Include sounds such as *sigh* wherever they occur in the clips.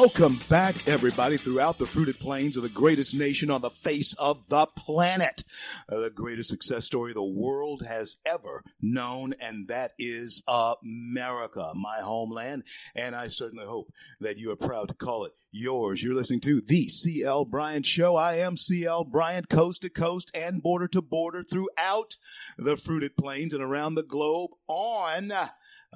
Welcome back, everybody, throughout the fruited plains of the greatest nation on the face of the planet. Uh, the greatest success story the world has ever known, and that is America, my homeland. And I certainly hope that you are proud to call it yours. You're listening to the CL Bryant Show. I am CL Bryant, coast to coast and border to border throughout the fruited plains and around the globe on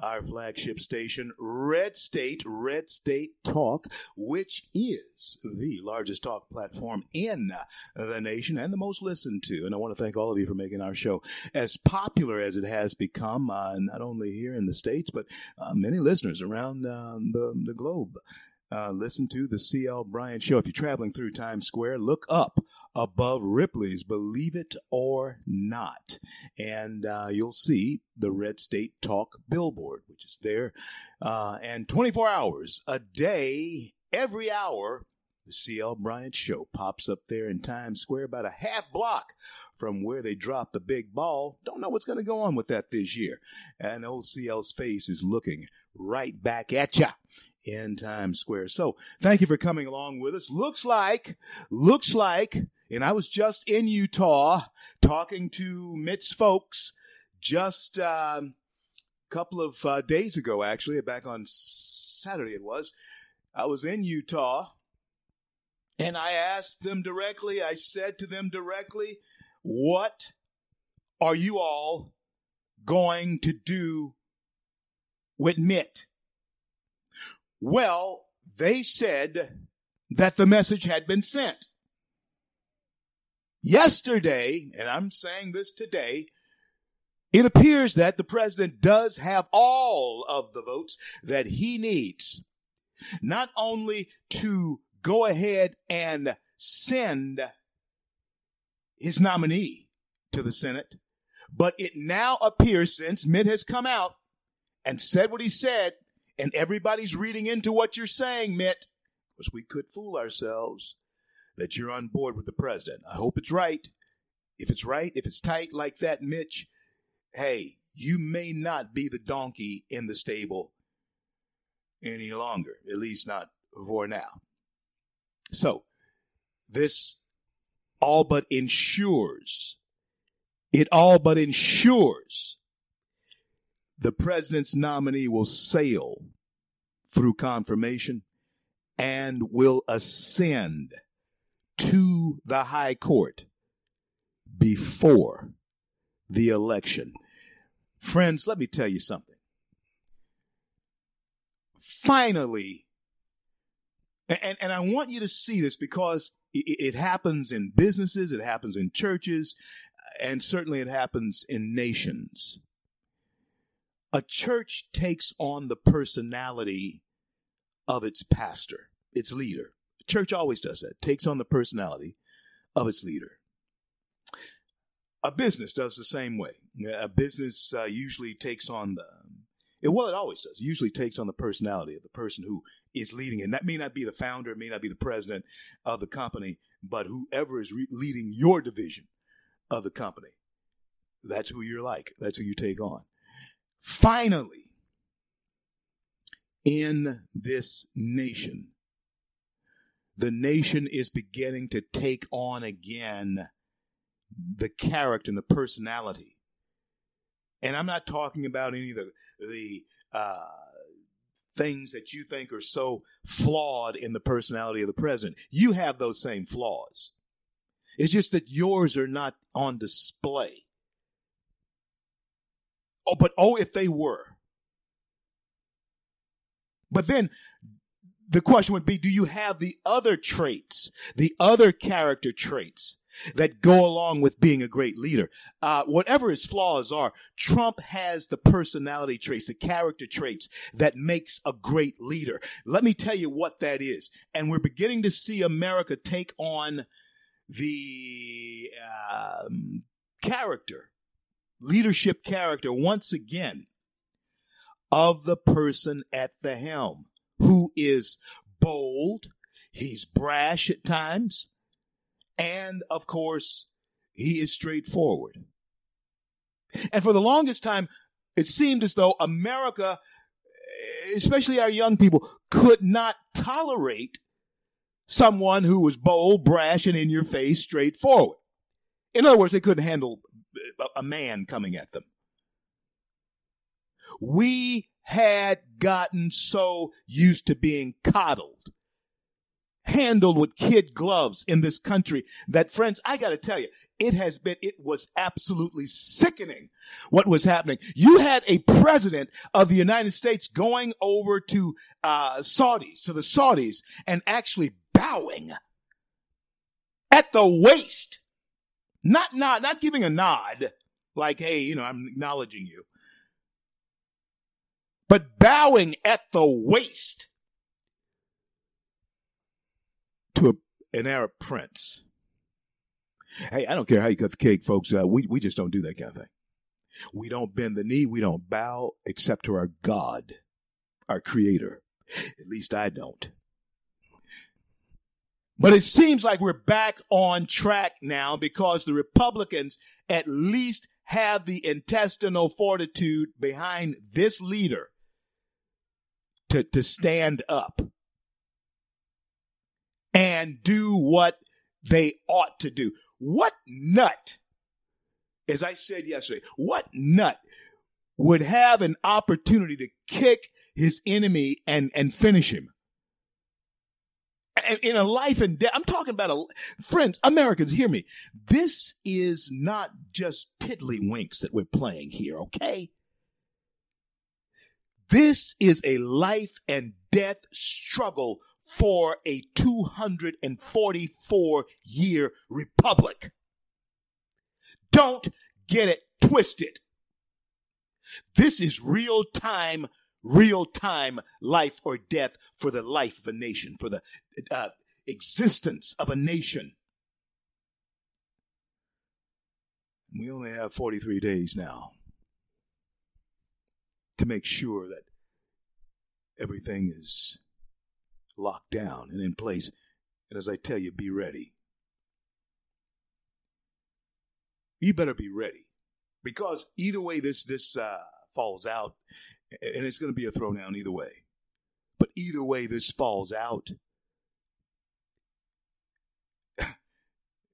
our flagship station, Red State, Red State Talk, which is the largest talk platform in the nation and the most listened to. And I want to thank all of you for making our show as popular as it has become, uh, not only here in the States, but uh, many listeners around uh, the, the globe. Uh, listen to the CL Bryant Show. If you're traveling through Times Square, look up above Ripley's, believe it or not. And uh, you'll see the Red State Talk billboard, which is there. Uh, and 24 hours a day, every hour, the CL Bryant Show pops up there in Times Square, about a half block from where they dropped the big ball. Don't know what's going to go on with that this year. And old CL's face is looking right back at ya in Times Square. So thank you for coming along with us. Looks like, looks like, and I was just in Utah talking to Mitt's folks just a um, couple of uh, days ago, actually, back on Saturday it was. I was in Utah and I asked them directly, I said to them directly, what are you all going to do with Mitt? Well, they said that the message had been sent. Yesterday, and I'm saying this today, it appears that the president does have all of the votes that he needs, not only to go ahead and send his nominee to the Senate, but it now appears since Mitt has come out and said what he said, and everybody's reading into what you're saying, Mitt, because we could fool ourselves that you're on board with the president. I hope it's right. If it's right, if it's tight like that, Mitch, hey, you may not be the donkey in the stable any longer, at least not for now. So, this all but ensures, it all but ensures the president's nominee will sail through confirmation and will ascend to the high court before the election. Friends, let me tell you something. Finally, and, and I want you to see this because it, it happens in businesses, it happens in churches, and certainly it happens in nations a church takes on the personality of its pastor, its leader. Church always does that, takes on the personality of its leader. A business does the same way. A business uh, usually takes on the, well, it always does. It usually takes on the personality of the person who is leading it. And that may not be the founder, it may not be the president of the company, but whoever is re- leading your division of the company. That's who you're like. That's who you take on. Finally, in this nation, the nation is beginning to take on again the character and the personality. And I'm not talking about any of the, the uh, things that you think are so flawed in the personality of the president. You have those same flaws. It's just that yours are not on display. Oh, but oh, if they were. But then the question would be, do you have the other traits, the other character traits that go along with being a great leader? Uh, whatever his flaws are, Trump has the personality traits, the character traits that makes a great leader. Let me tell you what that is. And we're beginning to see America take on the um, character, leadership character once again of the person at the helm who is bold, he's brash at times, and of course, he is straightforward. And for the longest time, it seemed as though America, especially our young people, could not tolerate someone who was bold, brash, and in your face, straightforward. In other words, they couldn't handle a man coming at them. We had gotten so used to being coddled, handled with kid gloves in this country that friends, I got to tell you, it has been, it was absolutely sickening what was happening. You had a president of the United States going over to uh, Saudis, to the Saudis, and actually bowing at the waist. Not, not, not giving a nod, like, hey, you know, I'm acknowledging you but bowing at the waist to a, an Arab prince. Hey, I don't care how you cut the cake, folks. Uh, we, we just don't do that kind of thing. We don't bend the knee. We don't bow except to our God, our creator. At least I don't. But it seems like we're back on track now because the Republicans at least have the intestinal fortitude behind this leader to, to stand up and do what they ought to do. What nut, as I said yesterday, what nut would have an opportunity to kick his enemy and, and finish him? in a life and death. I'm talking about a friends, Americans, hear me. This is not just tiddlywinks that we're playing here, okay? This is a life and death struggle for a 244 year republic. Don't get it twisted. This is real time, real time life or death for the life of a nation, for the uh, existence of a nation. We only have 43 days now to make sure that everything is locked down and in place. And as I tell you, be ready. You better be ready because either way this this uh, falls out, and it's going to be a throwdown either way. But either way this falls out, *laughs*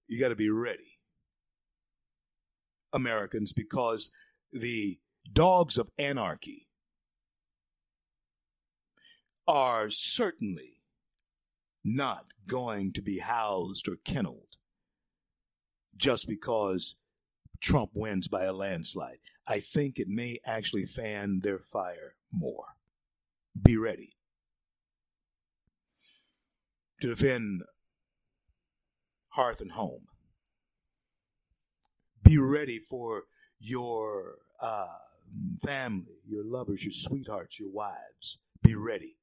you got to be ready, Americans, because the dogs of anarchy are certainly not going to be housed or kenneled just because Trump wins by a landslide. I think it may actually fan their fire more. Be ready to defend hearth and home. Be ready for your uh, family, your lovers, your sweethearts, your wives. Be ready.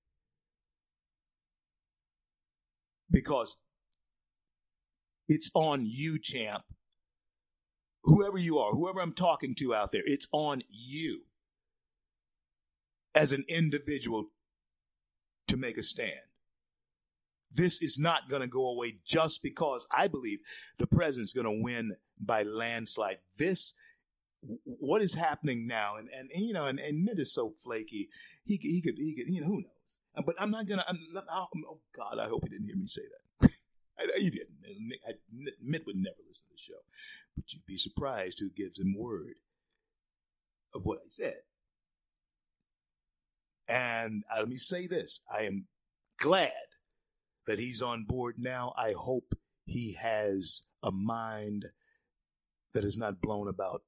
Because it's on you, champ. Whoever you are, whoever I'm talking to out there, it's on you as an individual to make a stand. This is not going to go away just because I believe the president's going to win by landslide. This what is happening now, and, and, and you know, and, and Mitt is so flaky. He could, he could, he could, you know, who knows? Uh, but I'm not gonna. I'm not, oh God, I hope he didn't hear me say that. *laughs* I, he didn't. I, Mitt would never listen to the show, but you'd be surprised who gives him word of what I said. And uh, let me say this: I am glad that he's on board now. I hope he has a mind that is not blown about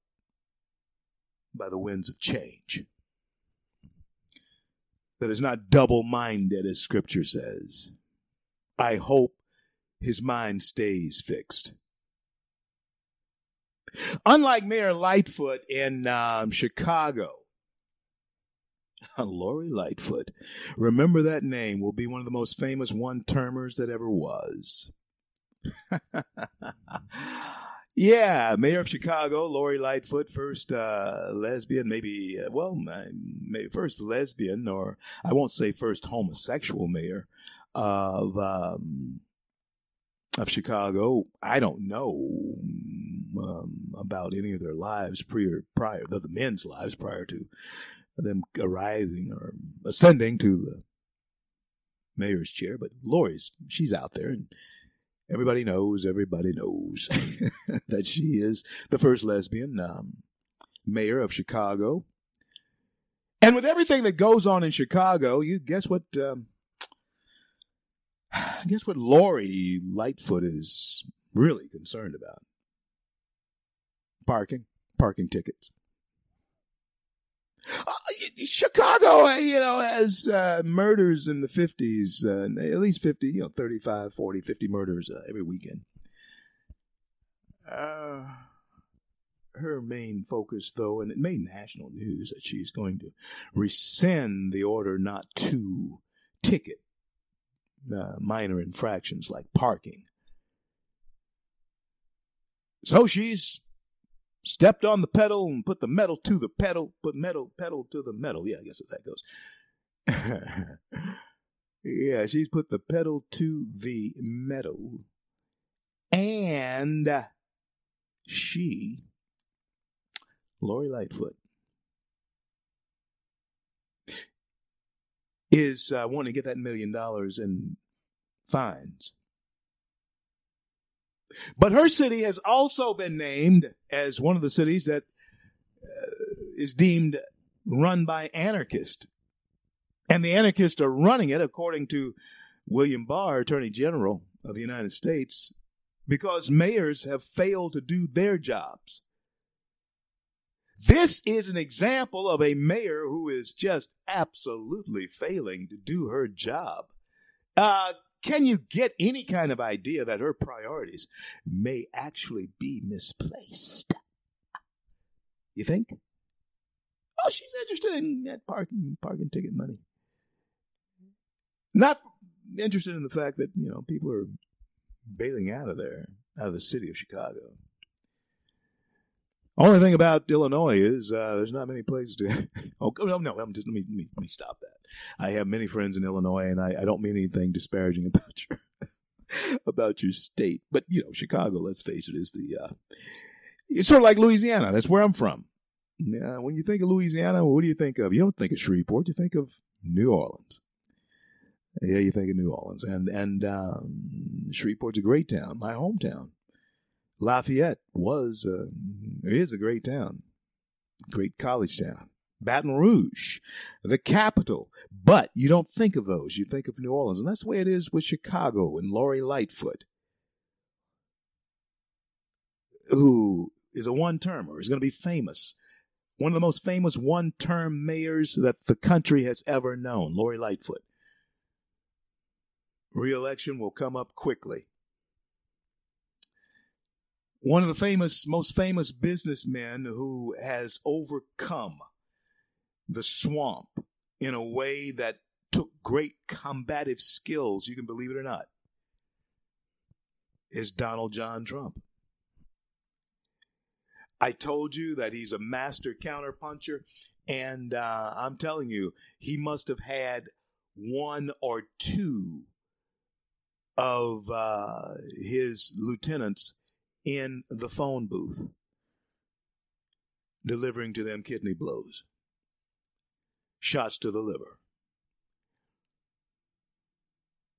by the winds of change. that is not double minded, as scripture says. I hope his mind stays fixed. Unlike Mayor Lightfoot in um, Chicago, *laughs* Lori Lightfoot, remember that name, will be one of the most famous one termers that ever was. *laughs* yeah, Mayor of Chicago, Lori Lightfoot, first uh, lesbian, maybe, uh, well, maybe first lesbian, or I won't say first homosexual mayor of um, of Chicago. I don't know um, about any of their lives prior, prior, the, men's lives prior to them arising or ascending to the mayor's chair. But Lori's, she's out there and everybody knows, everybody knows *laughs* that she is the first lesbian um, mayor of Chicago. And with everything that goes on in Chicago, you guess what? Um, *sighs* guess what Lori Lightfoot is really concerned about? Parking, parking tickets. Uh, Chicago, uh, you know, has uh, murders in the 50s, uh, at least 50, you know, 35, 40, 50 murders uh, every weekend. Uh, her main focus, though, and it made national news that she's going to rescind the order not to ticket minor infractions like parking. So she's stepped on the pedal and put the metal to the pedal, put metal pedal to the metal. Yeah, I guess that goes. *laughs* yeah, she's put the pedal to the metal. And she, Lori Lightfoot, is uh, wanting to get that million dollars in fines. But her city has also been named as one of the cities that uh, is deemed run by anarchists. And the anarchists are running it, according to William Barr, Attorney General of the United States, because mayors have failed to do their jobs. This is an example of a mayor who is just absolutely failing to do her job. Uh, can you get any kind of idea that her priorities may actually be misplaced? You think? Oh, she's interested in that parking parking ticket money. Not interested in the fact that, you know, people are bailing out of there, out of the city of Chicago. Only thing about Illinois is uh, there's not many places to. *laughs* oh no, no, I'm just let me, let me let me stop that. I have many friends in Illinois, and I, I don't mean anything disparaging *laughs* about your about your state, but you know, Chicago. Let's face it, is the uh, it's sort of like Louisiana. That's where I'm from. Yeah, when you think of Louisiana, what do you think of? You don't think of Shreveport. You think of New Orleans. Yeah, you think of New Orleans, and and um, Shreveport's a great town, my hometown. Lafayette was, uh, is a great town, great college town. Baton Rouge, the capital. But you don't think of those. You think of New Orleans. And that's the way it is with Chicago and Lori Lightfoot, who is a one termer, is going to be famous. One of the most famous one term mayors that the country has ever known, Lori Lightfoot. Reelection will come up quickly one of the famous, most famous businessmen who has overcome the swamp in a way that took great combative skills, you can believe it or not, is Donald John Trump. I told you that he's a master counterpuncher, and uh, I'm telling you, he must have had one or two of uh, his lieutenants in the phone booth, delivering to them kidney blows, shots to the liver.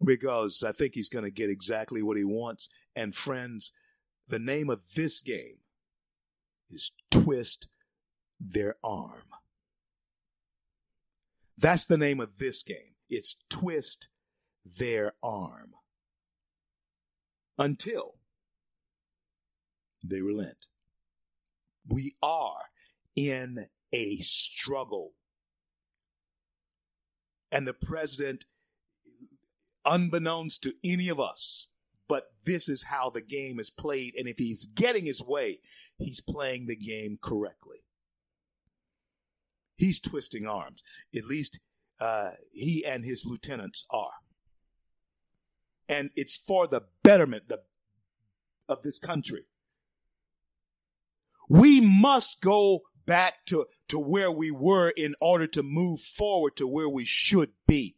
Because I think he's going to get exactly what he wants. And friends, the name of this game is Twist Their Arm. That's the name of this game. It's Twist Their Arm. Until they relent. We are in a struggle. And the president, unbeknownst to any of us, but this is how the game is played. And if he's getting his way, he's playing the game correctly. He's twisting arms. At least uh, he and his lieutenants are. And it's for the betterment of this country. We must go back to, to where we were in order to move forward to where we should be.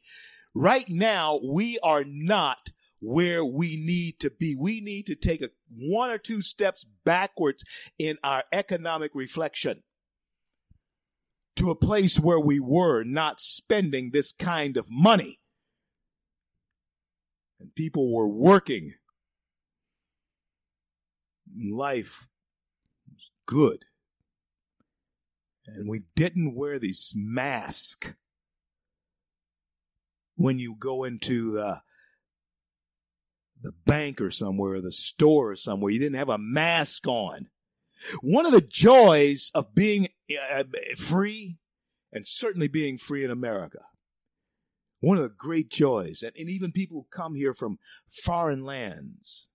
Right now, we are not where we need to be. We need to take a one or two steps backwards in our economic reflection to a place where we were not spending this kind of money. And people were working. Life good. And we didn't wear these masks when you go into the the bank or somewhere, or the store or somewhere. You didn't have a mask on. One of the joys of being uh, free and certainly being free in America. One of the great joys, and, and even people who come here from foreign lands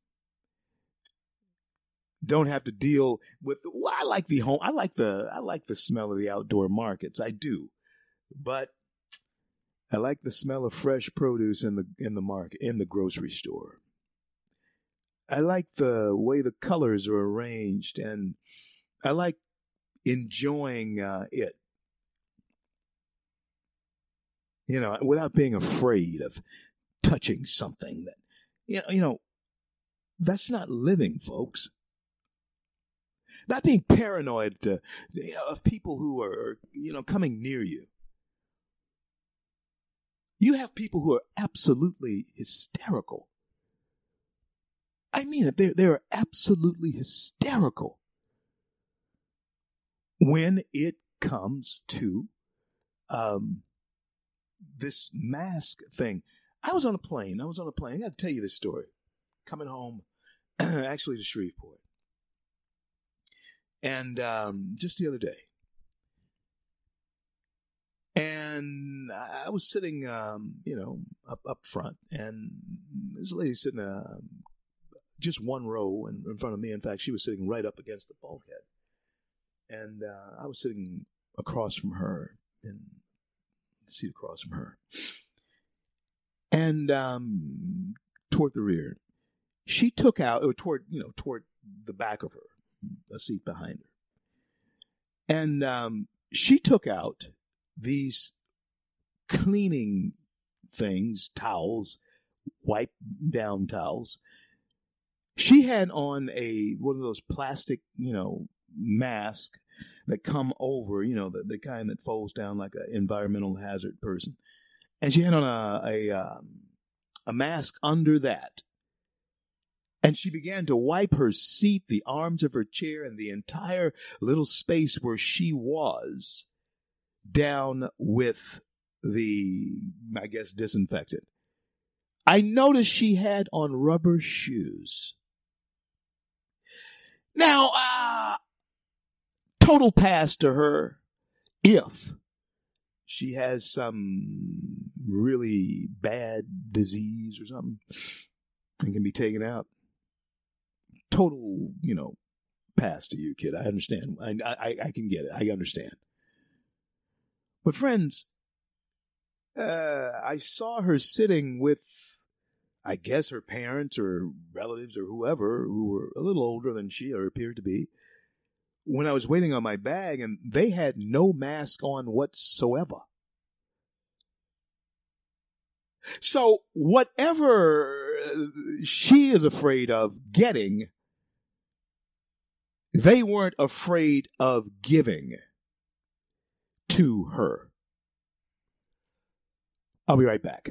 don't have to deal with well, I like the home I like the I like the smell of the outdoor markets. I do. But I like the smell of fresh produce in the in the market in the grocery store. I like the way the colors are arranged, and I like enjoying uh, it. You know, without being afraid of touching something that, you know, you know, that's not living, folks. Not being paranoid to, of people who are, you know, coming near you. You have people who are absolutely hysterical I mean. They're, they're absolutely hysterical when it comes to um, this mask thing. I was on a plane. I was on a plane. I got to tell you this story. Coming home, *clears throat* actually to Shreveport, and um, just the other day, and I was sitting, um, you know, up up front, and this lady sitting uh, just one row in, in front of me. In fact, she was sitting right up against the bulkhead. And uh, I was sitting across from her the seat across from her. And um, toward the rear, she took out, or toward, you know, toward the back of her, a seat behind her. And um, she took out these cleaning things, towels, wipe down towels, she had on a one of those plastic, you know, mask that come over, you know, the, the kind that folds down like an environmental hazard person. And she had on a a, um, a mask under that. And she began to wipe her seat, the arms of her chair, and the entire little space where she was down with the, I guess, disinfectant. I noticed she had on rubber shoes. Now, uh, total pass to her if she has some really bad disease or something and can be taken out. Total, you know, pass to you, kid. I understand. I, I, I can get it. I understand. But friends, uh, I saw her sitting with I guess her parents or relatives or whoever who were a little older than she or appeared to be when I was waiting on my bag and they had no mask on whatsoever. So whatever she is afraid of getting, they weren't afraid of giving to her. I'll be right back.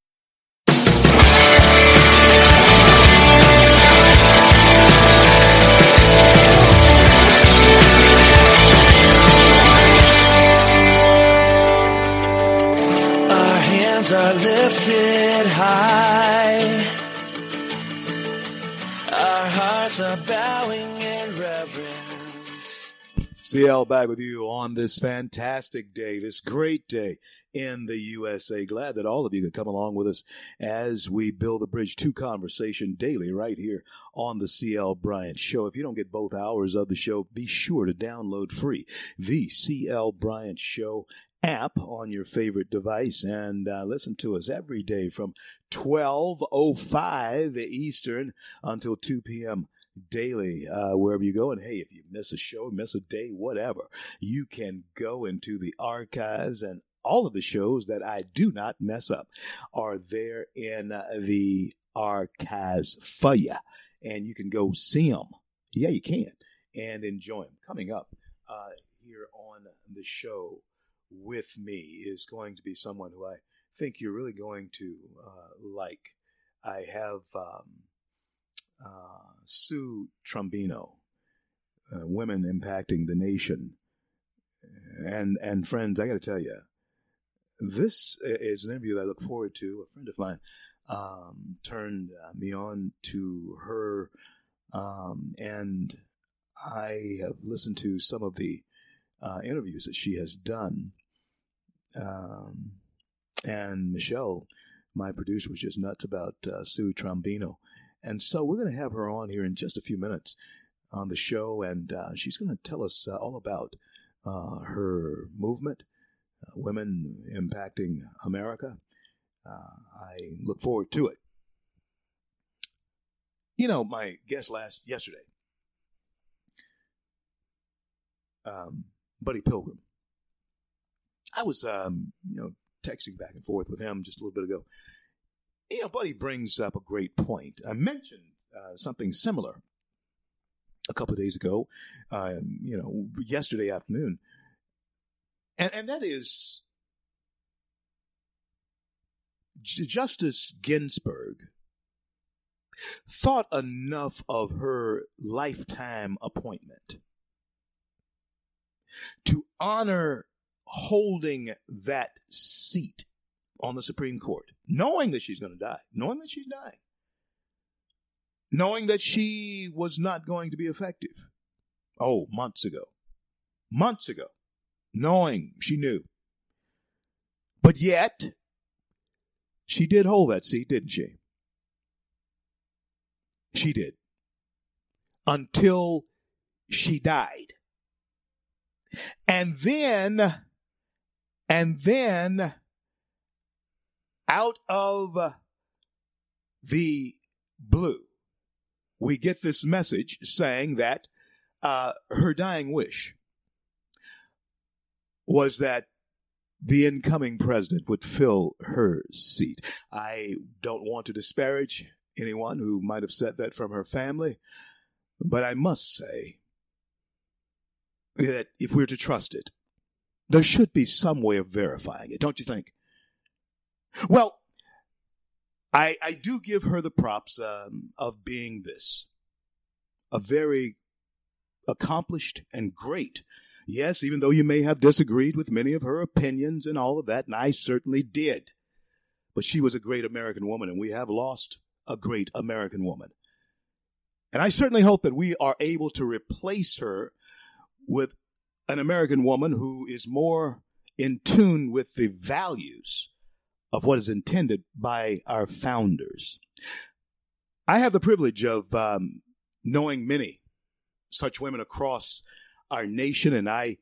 Lifted high. Our hearts are bowing in reverence. CL back with you on this fantastic day, this great day in the USA. Glad that all of you could come along with us as we build the bridge to conversation daily right here on the CL Bryant Show. If you don't get both hours of the show, be sure to download free the CL Bryant Show app on your favorite device and uh, listen to us every day from 12.05 Eastern until 2 p.m daily uh, wherever you go. And hey, if you miss a show, miss a day, whatever, you can go into the archives and all of the shows that I do not mess up are there in uh, the archives for you. And you can go see them. Yeah, you can. And enjoy them. Coming up uh, here on the show with me is going to be someone who I think you're really going to uh, like. I have um, uh, Sue Trombino, uh, Women Impacting the Nation. And, and friends, I got to tell you, this is an interview that I look forward to. A friend of mine um, turned uh, me on to her, um, and I have listened to some of the uh, interviews that she has done. Um, and Michelle, my producer, was just nuts about uh, Sue Trombino. And so we're going to have her on here in just a few minutes on the show, and uh, she's going to tell us uh, all about uh, her movement, uh, women impacting America. Uh, I look forward to it. You know, my guest last yesterday, um, Buddy Pilgrim. I was, um, you know, texting back and forth with him just a little bit ago. You know, Buddy brings up a great point. I mentioned uh, something similar a couple of days ago, um, you know, yesterday afternoon, and, and that is Justice Ginsburg thought enough of her lifetime appointment to honor holding that seat on the Supreme Court, knowing that she's going to die, knowing that she's dying, knowing that she was not going to be effective. Oh, months ago. Months ago. Knowing she knew. But yet, she did hold that seat, didn't she? She did. Until she died. And then, and then, out of the blue, we get this message saying that uh, her dying wish was that the incoming president would fill her seat. I don't want to disparage anyone who might have said that from her family, but I must say that if we're to trust it, there should be some way of verifying it, don't you think? Well, I, I do give her the props um, of being this a very accomplished and great. Yes, even though you may have disagreed with many of her opinions and all of that, and I certainly did. But she was a great American woman, and we have lost a great American woman. And I certainly hope that we are able to replace her with an American woman who is more in tune with the values of what is intended by our founders. I have the privilege of um, knowing many such women across our nation, and I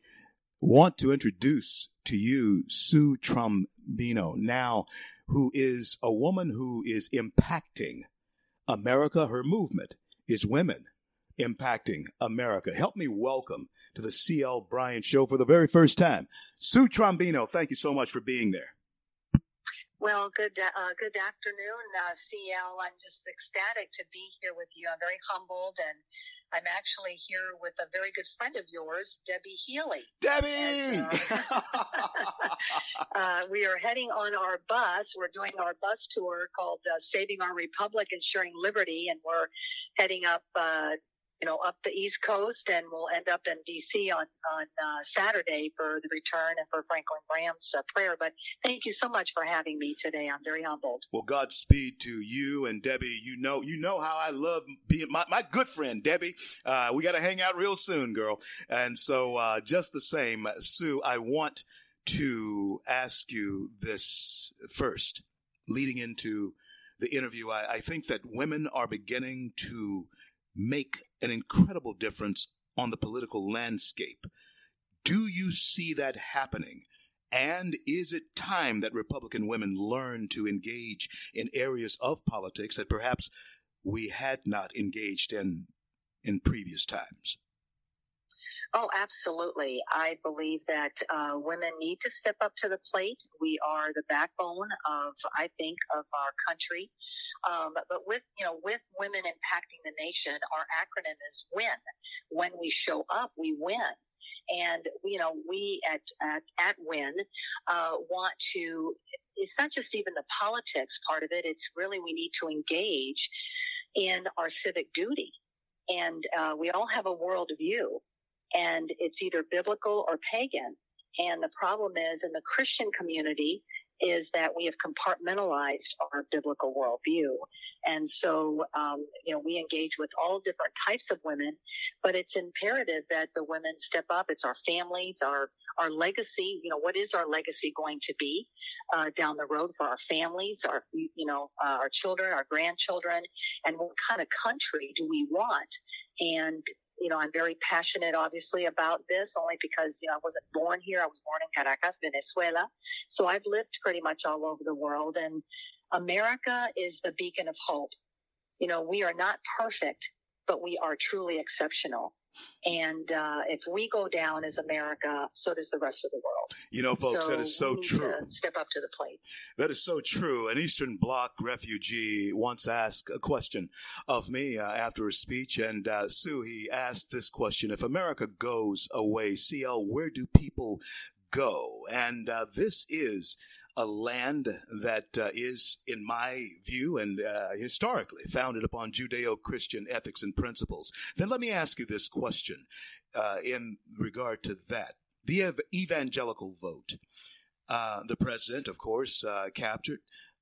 want to introduce to you, Sue Trombino, now, who is a woman who is impacting America. Her movement is women impacting America. Help me welcome to the CL Bryant Show for the very first time, Sue Trombino. Thank you so much for being there. Well, good uh, good afternoon, uh, CL. I'm just ecstatic to be here with you. I'm very humbled, and I'm actually here with a very good friend of yours, Debbie Healy. Debbie! And, uh, *laughs* uh, we are heading on our bus. We're doing our bus tour called uh, Saving Our Republic, Ensuring Liberty, and we're heading up uh, you know, up the East Coast, and we'll end up in D.C. on on uh, Saturday for the return and for Franklin Graham's uh, prayer. But thank you so much for having me today. I'm very humbled. Well, Godspeed to you and Debbie. You know, you know how I love being my, my good friend Debbie. Uh, we got to hang out real soon, girl. And so, uh, just the same, Sue, I want to ask you this first, leading into the interview. I, I think that women are beginning to make an incredible difference on the political landscape. Do you see that happening? And is it time that Republican women learn to engage in areas of politics that perhaps we had not engaged in in previous times? Oh, absolutely. I believe that uh, women need to step up to the plate. We are the backbone of, I think, of our country. Um, but with, you know, with women impacting the nation, our acronym is WIN. When we show up, we win. And, you know, we at, at, at WIN, uh, want to, it's not just even the politics part of it. It's really we need to engage in our civic duty. And, uh, we all have a worldview and it's either biblical or pagan. And the problem is in the Christian community is that we have compartmentalized our biblical worldview. And so, um, you know, we engage with all different types of women, but it's imperative that the women step up. It's our families, our, our legacy. You know, what is our legacy going to be, uh, down the road for our families, our, you know, uh, our children, our grandchildren, and what kind of country do we want? And you know, I'm very passionate, obviously, about this only because, you know, I wasn't born here. I was born in Caracas, Venezuela. So I've lived pretty much all over the world and America is the beacon of hope. You know, we are not perfect, but we are truly exceptional. And uh, if we go down as America, so does the rest of the world. You know, folks, so that is so true. step up to the plate. That is so true. An Eastern Bloc refugee once asked a question of me uh, after a speech, and uh, Sue, he asked this question: If America goes away, CL, where do people go? And uh, this is a land that uh, is, in my view, and uh, historically founded upon Judeo-Christian ethics and principles. Then let me ask you this question uh, in regard to that: the ev- evangelical vote. Uh, the president, of course, uh, captured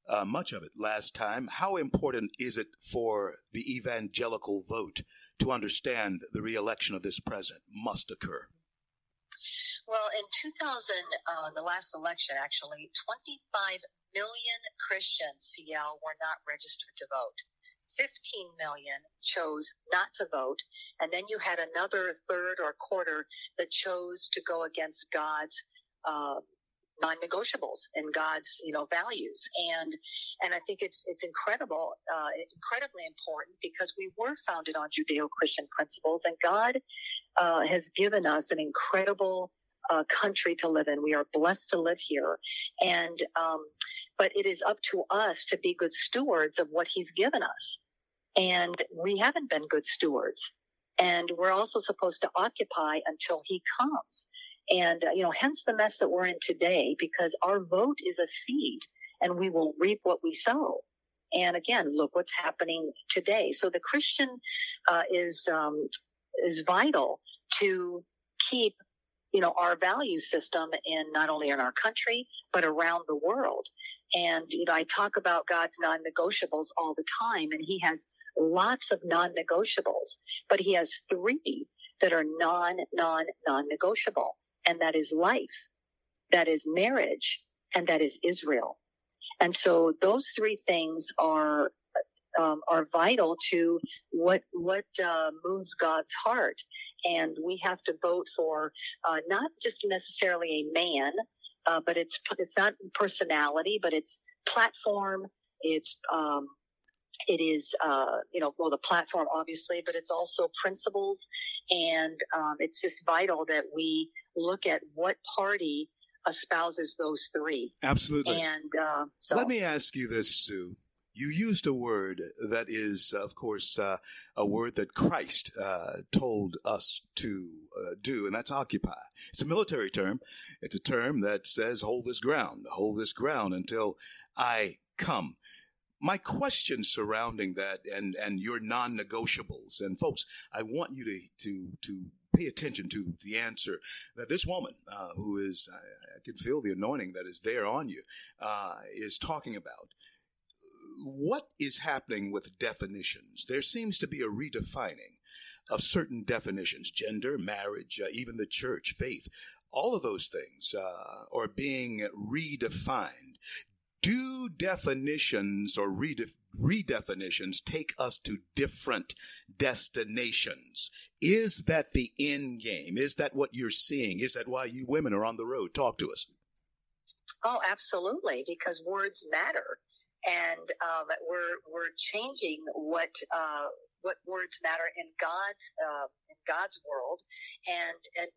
uh, much of it last time. How important is it for the evangelical vote to understand the reelection of this president must occur? Well, in 2000, uh, the last election, actually, 25 million Christians, CL, were not registered to vote. 15 million chose not to vote. And then you had another third or quarter that chose to go against God's, uh, non-negotiables and God's, you know, values. And, and I think it's, it's incredible, uh, incredibly important because we were founded on Judeo-Christian principles and God, uh, has given us an incredible uh, country to live in. We are blessed to live here. And, um, but it is up to us to be good stewards of what he's given us. And we haven't been good stewards. And we're also supposed to occupy until he comes. And, uh, you know, hence the mess that we're in today because our vote is a seed and we will reap what we sow. And again, look what's happening today. So the Christian, uh, is, um, is vital to keep you know, our value system in not only in our country, but around the world. And, you know, I talk about God's non-negotiables all the time and he has lots of non-negotiables, but he has three that are non, non, non-negotiable. And that is life, that is marriage, and that is Israel. And so those three things are um, are vital to what what uh, moves God's heart, and we have to vote for uh, not just necessarily a man, uh, but it's it's not personality, but it's platform. It's um, it is uh, you know well the platform obviously, but it's also principles, and um, it's just vital that we look at what party espouses those three. Absolutely. And uh, so Let me ask you this, Sue. You used a word that is, of course, uh, a word that Christ uh, told us to uh, do, and that's occupy. It's a military term. It's a term that says, hold this ground, hold this ground until I come. My question surrounding that and, and your non negotiables, and folks, I want you to, to, to pay attention to the answer that this woman, uh, who is, I, I, can feel the anointing that is there on you, uh, is talking about. What is happening with definitions? There seems to be a redefining of certain definitions gender, marriage, uh, even the church, faith. All of those things uh, are being redefined. Do definitions or redef- redefinitions take us to different destinations? Is that the end game? Is that what you're seeing? Is that why you women are on the road? Talk to us. Oh, absolutely, because words matter, and um, we're we're changing what uh, what words matter in God's uh, in God's world, and and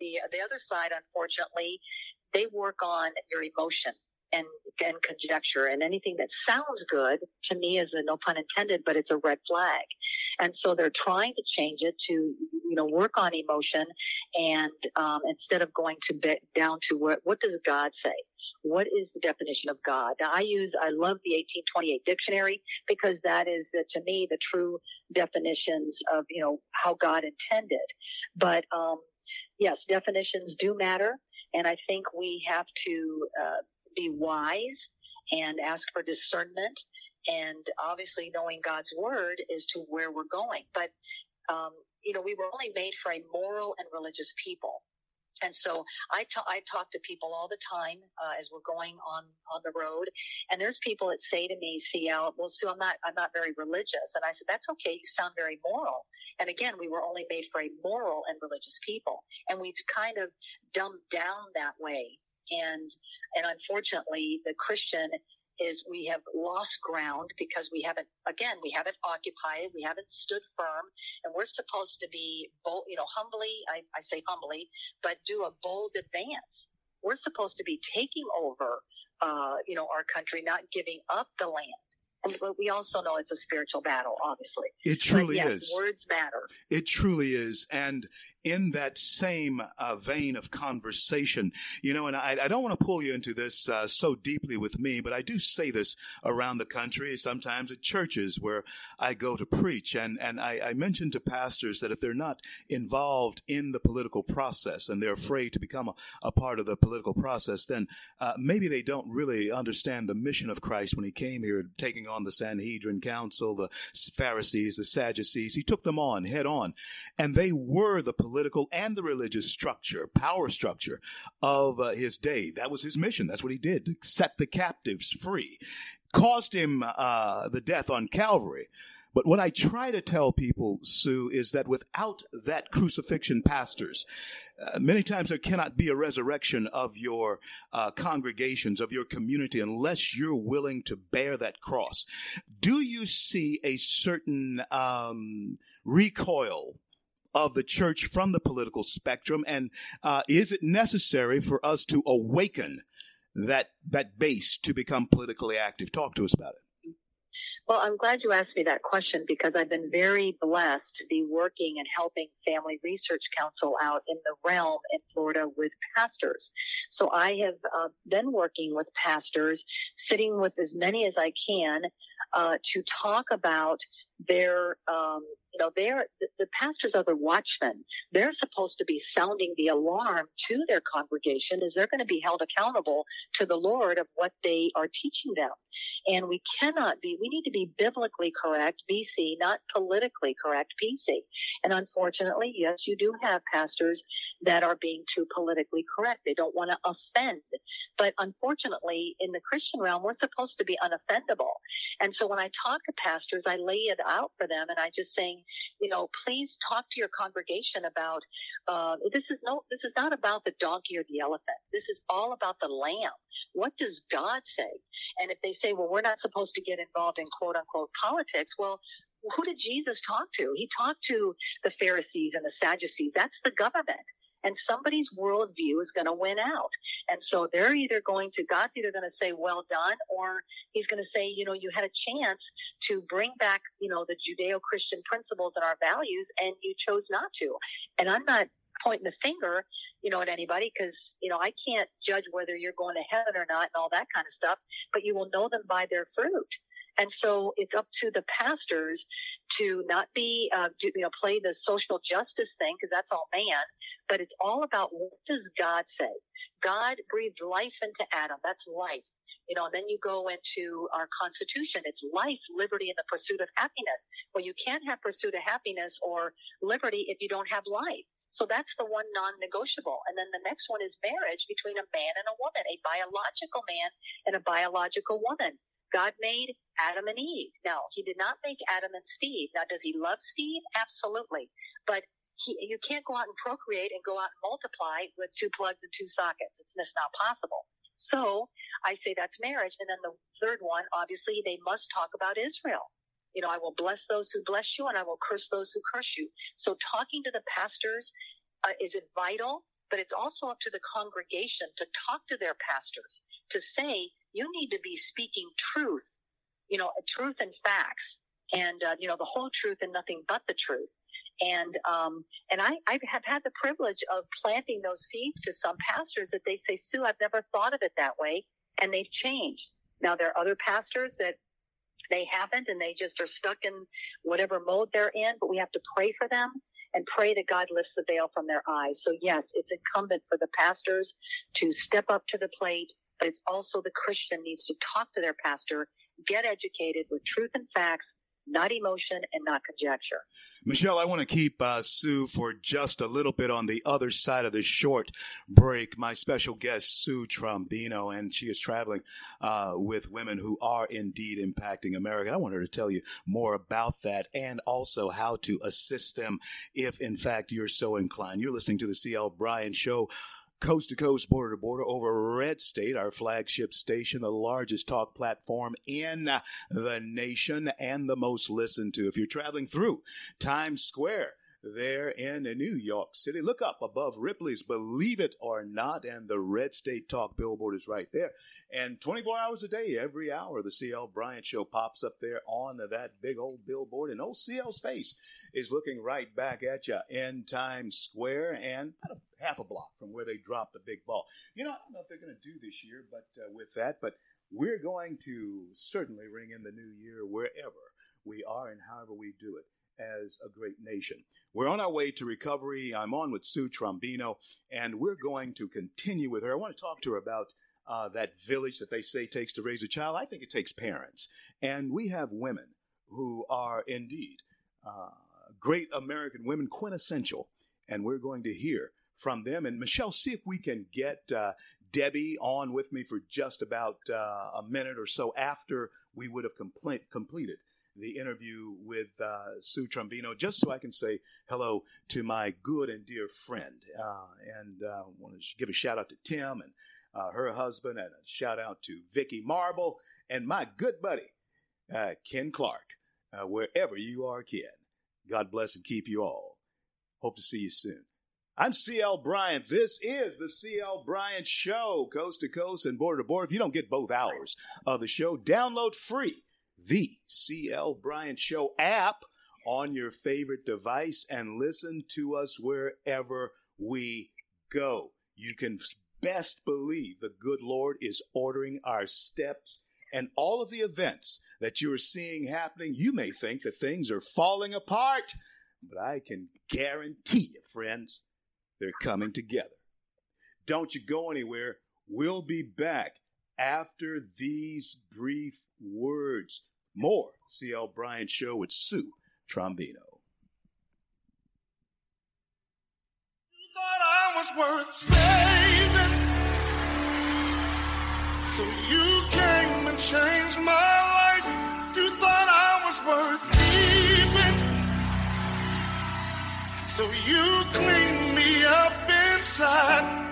the the other side, unfortunately, they work on your emotion and, and conjecture and anything that sounds good to me is a no pun intended, but it's a red flag. And so they're trying to change it to, you know, work on emotion and, um, instead of going to be, down to what, what does God say? What is the definition of God? Now, I use, I love the 1828 dictionary because that is, the, to me, the true definitions of, you know, how God intended. But, um, yes, definitions do matter. And I think we have to, uh, be wise and ask for discernment. And obviously, knowing God's word is to where we're going. But, um, you know, we were only made for a moral and religious people. And so I, I talk to people all the time uh, as we're going on on the road, and there's people that say to me, "CL, well, Sue, I'm not I'm not very religious," and I said, "That's okay. You sound very moral." And again, we were only made for a moral and religious people, and we've kind of dumbed down that way and and unfortunately the christian is we have lost ground because we haven't again we haven't occupied we haven't stood firm and we're supposed to be bold you know humbly I, I say humbly but do a bold advance we're supposed to be taking over uh, you know our country not giving up the land and but we also know it's a spiritual battle, obviously. It truly yes, is. Words matter. It truly is. And in that same uh, vein of conversation, you know, and I, I don't want to pull you into this uh, so deeply with me, but I do say this around the country, sometimes at churches where I go to preach. And, and I, I mention to pastors that if they're not involved in the political process and they're afraid to become a, a part of the political process, then uh, maybe they don't really understand the mission of Christ when he came here, taking on the Sanhedrin Council, the Pharisees, the Sadducees. He took them on head on, and they were the political and the religious structure, power structure of uh, his day. That was his mission. That's what he did to set the captives free. Caused him uh, the death on Calvary. But what I try to tell people, Sue, is that without that crucifixion, pastors, uh, many times there cannot be a resurrection of your uh, congregations, of your community, unless you're willing to bear that cross. Do you see a certain um, recoil of the church from the political spectrum? And uh, is it necessary for us to awaken that that base to become politically active? Talk to us about it. Well, I'm glad you asked me that question because I've been very blessed to be working and helping Family Research Council out in the realm in Florida with pastors. So I have uh, been working with pastors, sitting with as many as I can uh, to talk about their um, you know, they're, the, the pastors are the watchmen. They're supposed to be sounding the alarm to their congregation as they're going to be held accountable to the Lord of what they are teaching them. And we cannot be, we need to be biblically correct, BC, not politically correct, PC. And unfortunately, yes, you do have pastors that are being too politically correct. They don't want to offend. But unfortunately, in the Christian realm, we're supposed to be unoffendable. And so when I talk to pastors, I lay it out for them and I just saying, you know, please talk to your congregation about uh, this is no, this is not about the donkey or the elephant. This is all about the lamb. What does God say? And if they say, well, we're not supposed to get involved in quote unquote politics, well, who did Jesus talk to? He talked to the Pharisees and the Sadducees. That's the government. And somebody's worldview is going to win out. And so they're either going to, God's either going to say, well done, or he's going to say, you know, you had a chance to bring back, you know, the Judeo-Christian principles and our values and you chose not to. And I'm not pointing the finger, you know, at anybody because, you know, I can't judge whether you're going to heaven or not and all that kind of stuff, but you will know them by their fruit. And so it's up to the pastors to not be, uh, do, you know, play the social justice thing because that's all man, but it's all about what does God say? God breathed life into Adam. That's life. You know, and then you go into our constitution. It's life, liberty, and the pursuit of happiness. Well, you can't have pursuit of happiness or liberty if you don't have life. So that's the one non-negotiable. And then the next one is marriage between a man and a woman, a biological man and a biological woman. God made Adam and Eve. Now, he did not make Adam and Steve. Now, does he love Steve? Absolutely. But he, you can't go out and procreate and go out and multiply with two plugs and two sockets. It's just not possible. So I say that's marriage. And then the third one, obviously, they must talk about Israel. You know, I will bless those who bless you and I will curse those who curse you. So talking to the pastors, uh, is it vital? But it's also up to the congregation to talk to their pastors to say, you need to be speaking truth, you know, truth and facts and, uh, you know, the whole truth and nothing but the truth. And, um, and I, I have had the privilege of planting those seeds to some pastors that they say, Sue, I've never thought of it that way. And they've changed. Now there are other pastors that they haven't and they just are stuck in whatever mode they're in, but we have to pray for them and pray that God lifts the veil from their eyes. So yes, it's incumbent for the pastors to step up to the plate but it's also the Christian needs to talk to their pastor, get educated with truth and facts, not emotion and not conjecture. Michelle, I want to keep uh, Sue for just a little bit on the other side of this short break. My special guest, Sue Trombino, and she is traveling uh, with women who are indeed impacting America. I want her to tell you more about that and also how to assist them if, in fact, you're so inclined. You're listening to the CL Bryant Show coast to coast, border to border over Red State, our flagship station, the largest talk platform in the nation and the most listened to. If you're traveling through Times Square, there in New York City. Look up above Ripley's Believe It or Not, and the Red State Talk billboard is right there. And 24 hours a day, every hour, the CL Bryant Show pops up there on that big old billboard, and old CL's face is looking right back at you in Times Square and about a half a block from where they dropped the big ball. You know, I don't know if they're going to do this year, but uh, with that, but we're going to certainly ring in the new year wherever we are and however we do it as a great nation. We're on our way to recovery. I'm on with Sue Trombino, and we're going to continue with her. I want to talk to her about uh, that village that they say takes to raise a child. I think it takes parents. And we have women who are indeed uh, great American women, quintessential. And we're going to hear from them. And Michelle, see if we can get uh, Debbie on with me for just about uh, a minute or so after we would have complete, completed the interview with uh, Sue Trombino, just so I can say hello to my good and dear friend. Uh, and uh, want to give a shout out to Tim and uh, her husband, and a shout out to Vicky Marble and my good buddy, uh, Ken Clark, uh, wherever you are, Ken. God bless and keep you all. Hope to see you soon. I'm CL Bryant. This is the CL Bryant Show, coast to coast and border to border. If you don't get both hours of the show, download free the CL Bryant Show app on your favorite device and listen to us wherever we go. You can best believe the good Lord is ordering our steps and all of the events that you are seeing happening. You may think that things are falling apart, but I can guarantee you, friends, they're coming together. Don't you go anywhere. We'll be back after these brief words. More CL Bryant Show with Sue Trombino. You thought I was worth saving. So you came and changed my life. You thought I was worth keeping. So you cleaned me up inside.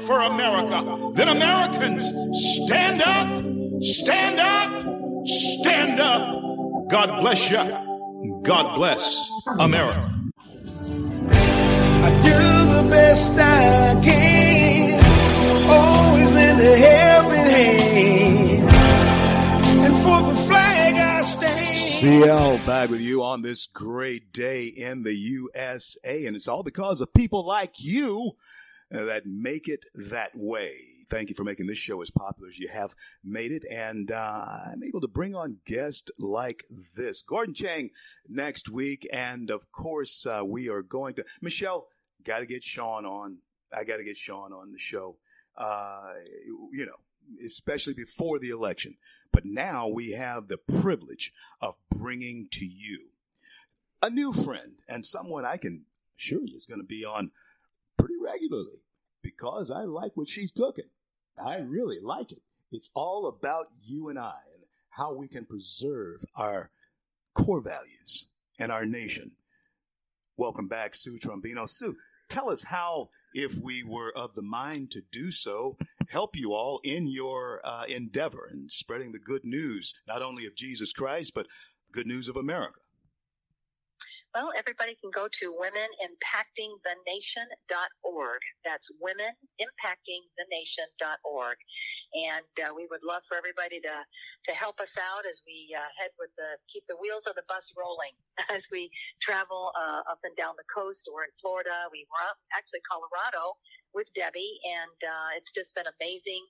Stand up for America. Then Americans, stand up, stand up, stand up. God bless you. God bless America. I do the best I can. Always lend a helping hand. And for the flag I stand. CL back with you on this great day in the USA. And it's all because of people like you that make it that way. Thank you for making this show as popular as you have made it. And uh, I'm able to bring on guests like this. Gordon Chang next week. And of course, uh, we are going to. Michelle, got to get Sean on. I got to get Sean on the show. Uh, you know, especially before the election. But now we have the privilege of bringing to you a new friend and someone I can you is going to be on pretty regularly because I like what she's cooking. I really like it. It's all about you and I and how we can preserve our core values and our nation. Welcome back, Sue Trombino. Sue, tell us how, if we were of the mind to do so, help you all in your uh, endeavor in spreading the good news, not only of Jesus Christ, but good news of America. Well, everybody can go to womenimpactingthenation.org. That's womenimpactingthenation.org. And uh, we would love for everybody to, to help us out as we uh, head with the, keep the wheels of the bus rolling *laughs* as we travel uh, up and down the coast. We're in Florida. We were up, actually Colorado with Debbie, and uh, it's just been amazing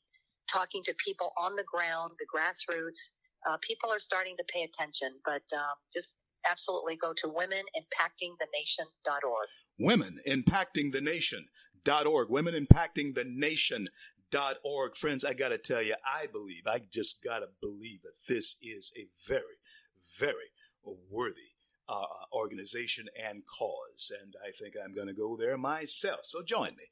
talking to people on the ground, the grassroots. Uh, people are starting to pay attention, but um, just absolutely. Go to womenimpactingthenation.org. womenimpactingthenation.org womenimpactingthenation.org friends i gotta tell you i believe i just gotta believe that this is a very very worthy uh, organization and cause and i think i'm going to go there myself. So join me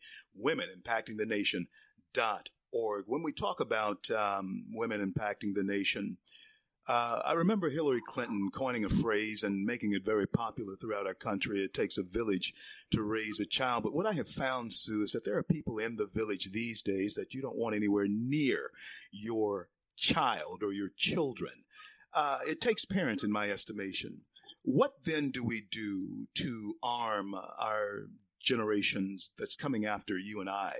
womenimpactingthenation.org when we talk about um, women impacting the nation uh, I remember Hillary Clinton coining a phrase and making it very popular throughout our country. It takes a village to raise a child. But what I have found, Sue, is that there are people in the village these days that you don't want anywhere near your child or your children. Uh, it takes parents, in my estimation. What then do we do to arm our generations that's coming after you and I?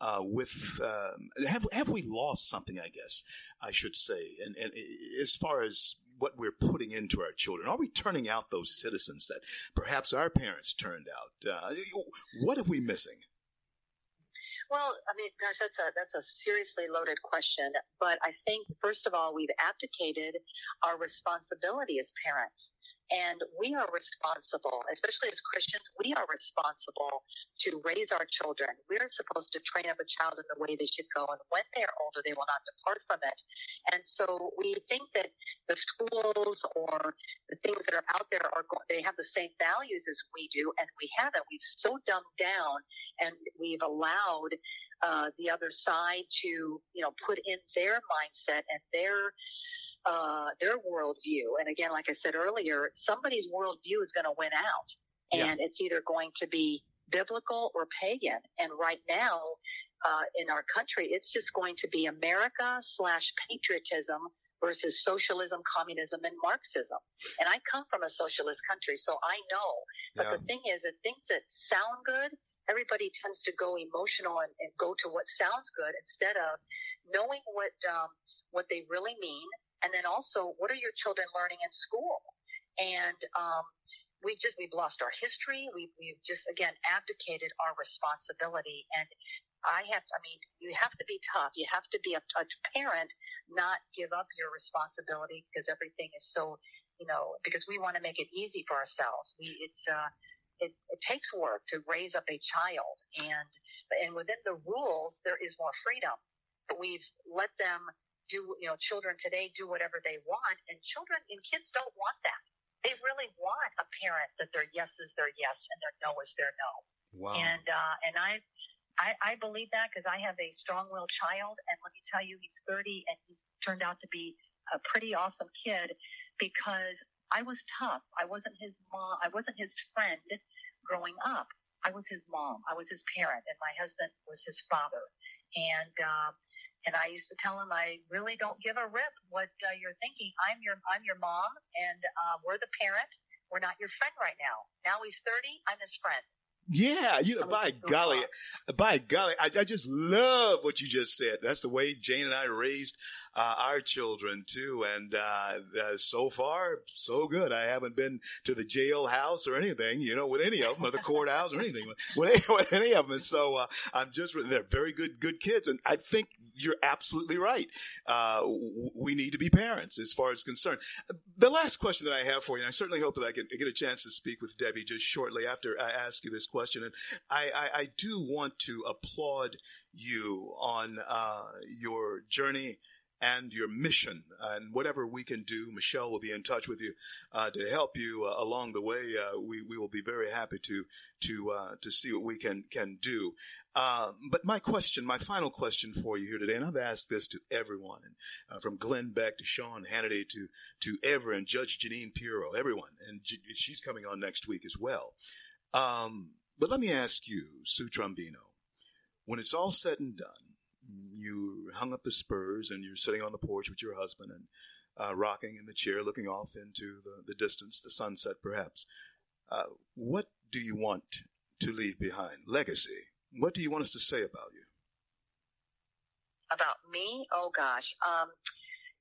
Uh, with um, have have we lost something? I guess I should say, and, and as far as what we're putting into our children, are we turning out those citizens that perhaps our parents turned out? Uh, what are we missing? Well, I mean, gosh, that's a that's a seriously loaded question. But I think first of all, we've abdicated our responsibility as parents. And we are responsible, especially as Christians, we are responsible to raise our children. We're supposed to train up a child in the way they should go. And when they are older, they will not depart from it. And so we think that the schools or the things that are out there are they have the same values as we do. And we haven't. We've so dumbed down and we've allowed uh, the other side to, you know, put in their mindset and their uh, their worldview. And again, like I said earlier, somebody's worldview is going to win out, and Yeah. it's either going to be biblical or pagan. And right now, uh, in our country, it's just going to be America slash patriotism versus socialism, communism, and Marxism. And I come from a socialist country, so I know. But Yeah. the thing is, the things that sound good, everybody tends to go emotional and, and go to what sounds good instead of knowing what um, what they really mean, and then also what are your children learning in school? And um, we've just we've lost our history. We've we've just again abdicated our responsibility, and I have, I mean, you have to be tough. You have to be a, a parent, not give up your responsibility because everything is so, you know, because we want to make it easy for ourselves. We, it's, uh, it, it takes work to raise up a child and, and within the rules, there is more freedom. But we've let them do, you know, children today do whatever they want and children and kids don't want that. They really want a parent that their yes is their yes and their no is their no. Wow. And, uh, and I, I, I believe that because I have a strong-willed child, and let me tell you, he's 30, and he's turned out to be a pretty awesome kid because I was tough. I wasn't his mom. I wasn't his friend growing up. I was his mom. I was his parent, and my husband was his father. And uh, and I used to tell him, I really don't give a rip what uh, you're thinking. I'm your I'm your mom, and uh, we're the parent. We're not your friend right now. Now he's 30. I'm his friend. Yeah, you know, by golly, by golly, I, I, just love what you just said. That's the way Jane and I raised uh, our children too, and uh, so far, so good. I haven't been to the jailhouse or anything, you know, with any of them, or the courthouse or anything with, any, *laughs* with any of them. And so uh, I'm just they're very good, good kids, and I think you're absolutely right. Uh, we need to be parents as far as concerned. The last question that I have for you, I certainly hope that I can get a chance to speak with Debbie just shortly after I ask you this question. And I, I, I do want to applaud you on uh, your journey and your mission and whatever we can do. Michelle will be in touch with you uh, to help you uh, along the way. Uh, we we will be very happy to to uh, to see what we can can do. Um, but my question, my final question for you here today, and I've asked this to everyone, uh, from Glenn Beck to Sean Hannity to to Ever and Judge Jeanine Pirro, everyone, and she's coming on next week as well. Um, but let me ask you, Sue Trombino, when it's all said and done you hung up the spurs and you're sitting on the porch with your husband and uh, rocking in the chair, looking off into the, the distance, the sunset perhaps. Uh, what do you want to leave behind? Legacy. What do you want us to say about you? About me? Oh gosh. Um,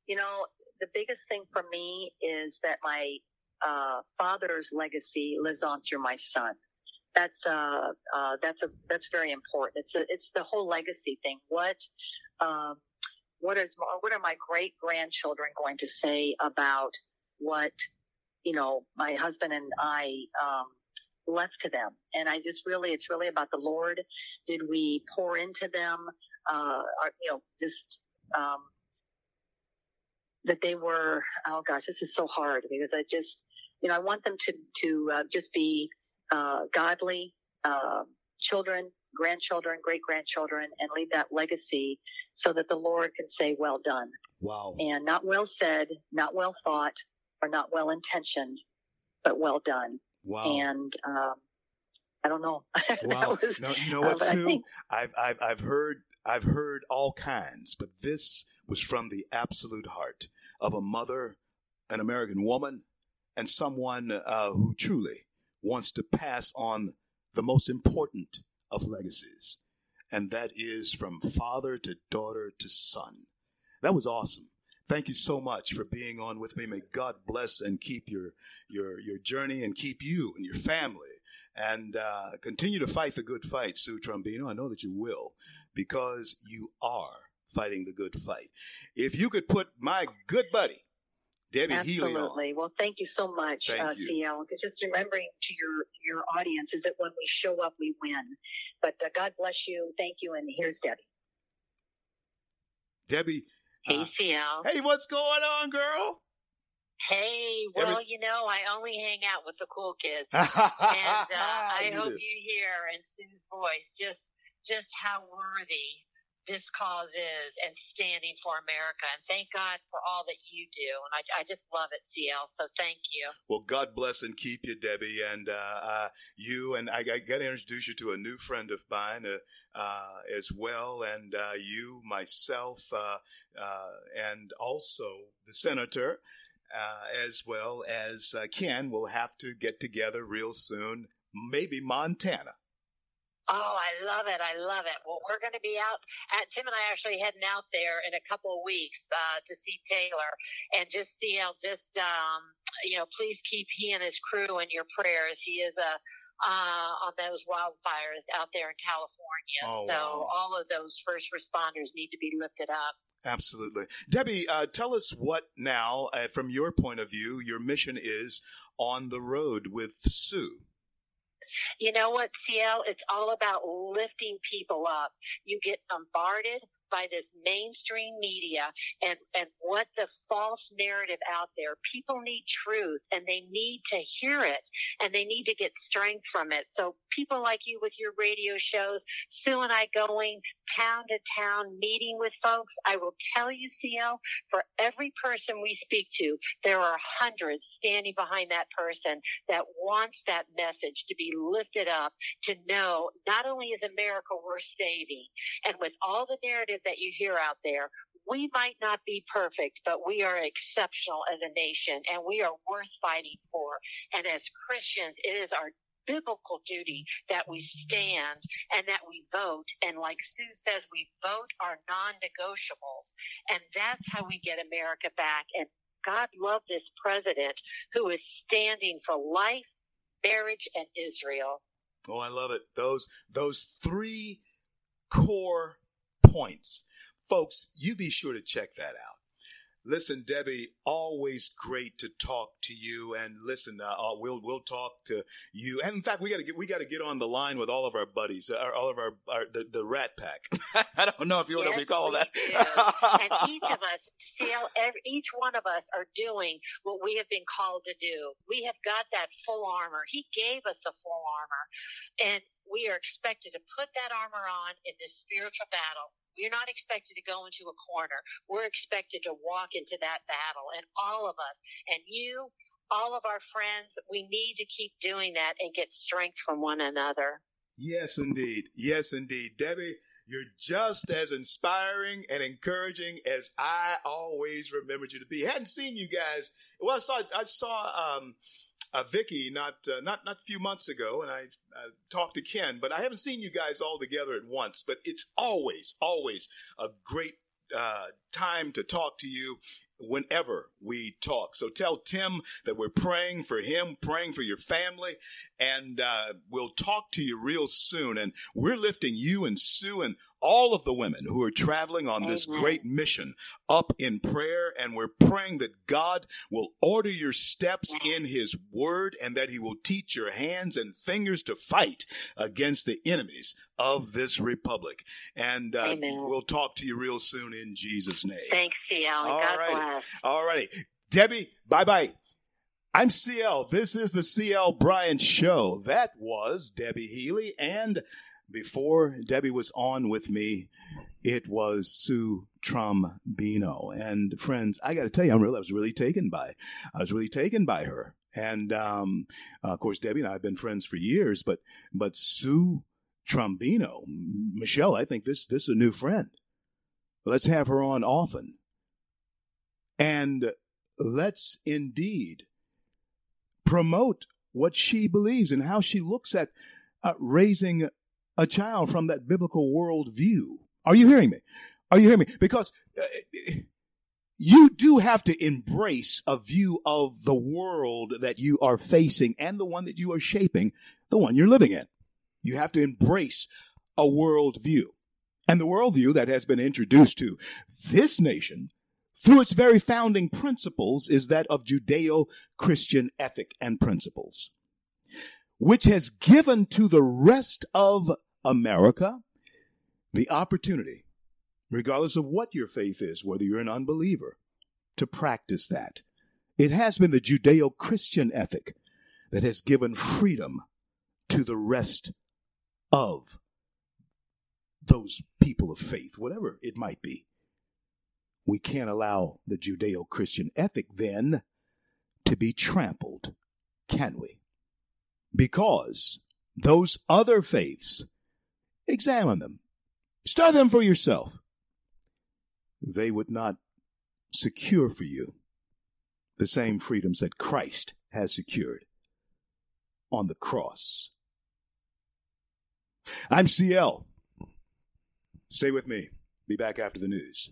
you know, the biggest thing for me is that my uh, father's legacy lives on through my son that's uh, uh, that's a that's very important. It's a, it's the whole legacy thing. What um, what is what are my great grandchildren going to say about what you know my husband and I um, left to them? And I just really it's really about the Lord. Did we pour into them? Uh, you know, just um, that they were. Oh gosh, this is so hard because I just you know I want them to to uh, just be uh, godly uh, children, grandchildren, great grandchildren, and leave that legacy so that the Lord can say, "Well done." Wow. And not well said, not well thought, or not well intentioned, but well done. Wow. And um, I don't know. *laughs* Wow. was, no, you know what, uh, Sue? Think, I've, I've I've heard I've heard all kinds, but this was from the absolute heart of a mother, an American woman, and someone uh, who truly wants to pass on the most important of legacies, and that is from father to daughter to son. That was awesome. Thank you so much for being on with me. May God bless and keep your your your journey and keep you and your family and uh, continue to fight the good fight, Sue Trombino. I know that you will because you are fighting the good fight. If you could put my good buddy Debbie Absolutely. Well, thank you so much, uh, CL. Just remembering to your your audience is that when we show up, we win. But uh, God bless you. Thank you. And here's Debbie. Debbie. Hey, uh, CL. Hey, what's going on, girl? Hey, well, Every- you know, I only hang out with the cool kids, *laughs* and uh, I hope you hear in Sue's voice just just how worthy this cause is and standing for America. And thank God for all that you do. And I, I just love it, CL. So thank you. Well, God bless and keep you, Debbie. And uh, uh, you and I, I got to introduce you to a new friend of mine uh, uh as well. And uh, you, myself, uh, and also the senator. as well as Ken we'll have to get together real soon, maybe Montana. Oh, I love it. I love it. Well, we're going to be out at Tim and I actually heading out there in a couple of weeks, uh, to see Taylor and just CL just, um, you know, please keep he and his crew in your prayers. He is a, uh, on those wildfires out there in California. Oh, so wow. all of those first responders need to be lifted up. Absolutely. Debbie, uh, tell us what now, uh, from your point of view, your mission is on the road with Sue. You know what, CL? It's all about lifting people up. You get bombarded by this mainstream media and, and what the false narrative out there. People need truth and they need to hear it and they need to get strength from it. So people like you with your radio shows, Sue and I going town to town, meeting with folks. I will tell you, CL, for every person we speak to, there are hundreds standing behind that person that wants that message to be lifted up to know not only is America worth saving and with all the narrative that you hear out there, we might not be perfect, but we are exceptional as a nation and we are worth fighting for. And as Christians, it is our biblical duty that we stand and that we vote. And like Sue says, we vote our non-negotiables. And that's how we get America back. And God love this president who is standing for life, marriage, and Israel. Oh, I love it. Those those three core points. Folks, you be sure to check that out. Listen, Debbie, always great to talk to you. And listen, uh, uh, we'll we'll talk to you. And in fact, we got to get we got to get on the line with all of our buddies, uh, all of our, our the, the Rat Pack. *laughs* I don't know if you want to recall that. *laughs* and each of us, CL, every, each one of us are doing what we have been called to do. We have got that full armor. He gave us the full armor. And we are expected to put that armor on in this spiritual battle. We're not expected to go into a corner. We're expected to walk into that battle. And all of us, and you, all of our friends, we need to keep doing that and get strength from one another. Yes, indeed. Yes, indeed. Debbie, you're just as inspiring and encouraging as I always remembered you to be. hadn't seen you guys. Well, I saw, I saw, um, uh, Vicky not uh, not not a few months ago, and I talked to Ken, but I haven't seen you guys all together at once. But it's always always a great uh, time to talk to you whenever we talk. So tell Tim that we're praying for him, praying for your family, and uh, we'll talk to you real soon. And we're lifting you and Sue and all of the women who are traveling on this Amen. great mission up in prayer. And we're praying that God will order your steps in his word and that he will teach your hands and fingers to fight against the enemies of this republic. And uh, we'll talk to you real soon in Jesus' name. Thanks, CL, God righty. bless. All righty. Debbie, bye bye. I'm CL. This is the CL Bryant Show. That was Debbie Healy. And before Debbie was on with me, it was Sue Trombino. And friends, I got to tell you, I'm really, I was really taken by, I was really taken by her. And um, uh, of course, Debbie and I have been friends for years, but but Sue Trombino, Michelle, I think this this is a new friend. Let's have her on often. And let's indeed promote what she believes and how she looks at uh, raising a child from that biblical worldview. Are you hearing me? Are you hearing me? Because uh, you do have to embrace a view of the world that you are facing and the one that you are shaping, the one you're living in. You have to embrace a worldview. And the worldview that has been introduced to this nation through its very founding principles is that of Judeo Christian ethic and principles, which has given to the rest of America the opportunity, regardless of what your faith is, whether you're an unbeliever, to practice that. It has been the Judeo Christian ethic that has given freedom to the rest of those people of faith, whatever it might be. We can't allow the Judeo Christian ethic then to be trampled, can we? Because those other faiths, examine them, study them for yourself. They would not secure for you the same freedoms that Christ has secured on the cross. I'm CL. Stay with me. Be back after the news.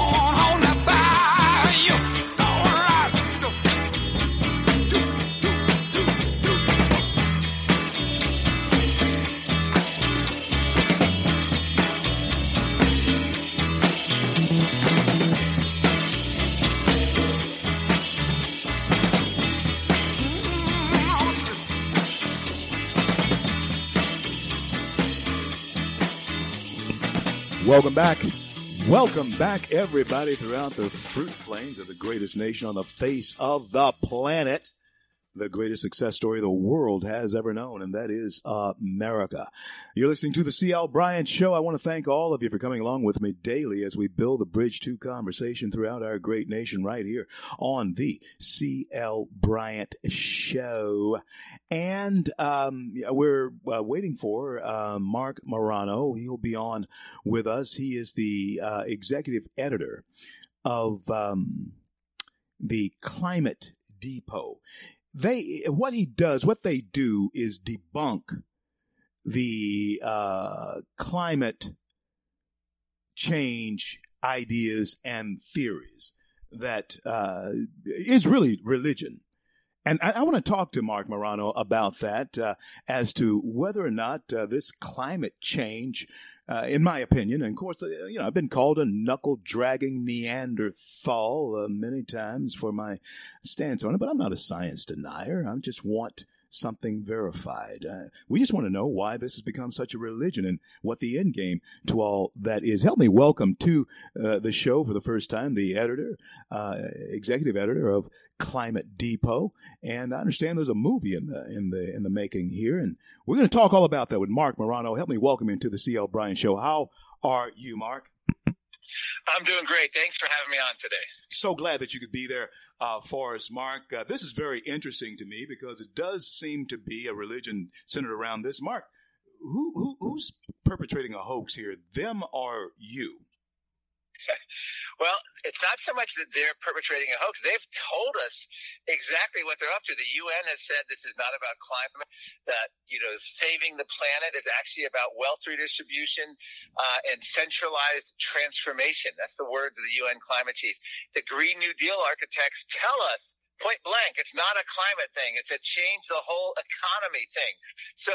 Welcome back. Welcome back, everybody, throughout the fruit plains of the greatest nation on the face of the planet the greatest success story the world has ever known, and that is America. You're listening to the C.L. Bryant Show. I want to thank all of you for coming along with me daily as we build the bridge to conversation throughout our great nation right here on the C.L. Bryant Show. And um, we're uh, waiting for uh, Marc Morano. He'll be on with us. He is the uh, executive editor of um, the Climate Depot they what he does, what they do is debunk the uh, climate change ideas and theories that uh, is really religion. And I, I want to talk to Marc Morano about that uh, as to whether or not uh, this climate change uh, in my opinion. And of course, uh, you know, I've been called a knuckle dragging Neanderthal uh, many times for my stance on it, but I'm not a science denier. I just want something verified. Uh, we just want to know why this has become such a religion and what the end game to all that is. Help me welcome to uh, the show for the first time the editor, uh, executive editor of Climate Depot, and I understand there's a movie in the in the in the making here, and we're going to talk all about that with Marc Morano. Help me welcome him to the CL Bryant Show. How are you, Marc? I'm doing great. Thanks for having me on today. So glad that you could be there uh, for us, Marc. Uh, this is very interesting to me because it does seem to be a religion centered around this. Marc, who, who who's perpetrating a hoax here? Them or you? *laughs* Well, it's not so much that they're perpetrating a hoax. They've told us exactly what they're up to. The UN has said this is not about climate, that, you know, saving the planet is actually about wealth redistribution uh, and centralized transformation. That's the word of the UN climate chief. The Green New Deal architects tell us point blank. It's not a climate thing. It's a change the whole economy thing. So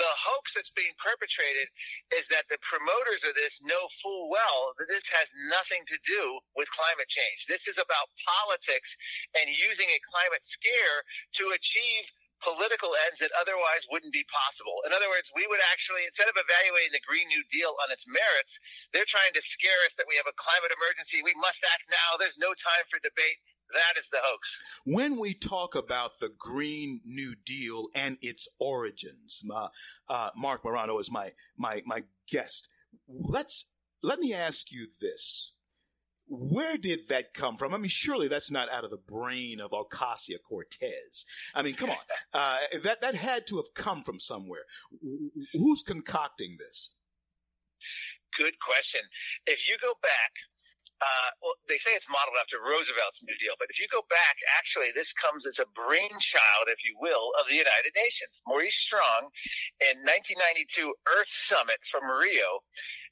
the hoax that's being perpetrated is that the promoters of this know full well that this has nothing to do with climate change. This is about politics and using a climate scare to achieve political ends that otherwise wouldn't be possible. In other words, we would actually, instead of evaluating the Green New Deal on its merits, they're trying to scare us that we have a climate emergency. We must act now. There's no time for debate. That is the hoax. When we talk about the Green New Deal and its origins, uh, uh, Marc Morano is my my my guest. Let's let me ask you this: Where did that come from? I mean, surely that's not out of the brain of Ocasio Cortez. I mean, come on, *laughs* uh, that that had to have come from somewhere. Who's concocting this? Good question. If you go back uh, well, they say it's modeled after Roosevelt's New Deal, but if you go back, actually, this comes as a brainchild, if you will, of the United Nations. Maurice Strong, in 1992 Earth Summit from Rio,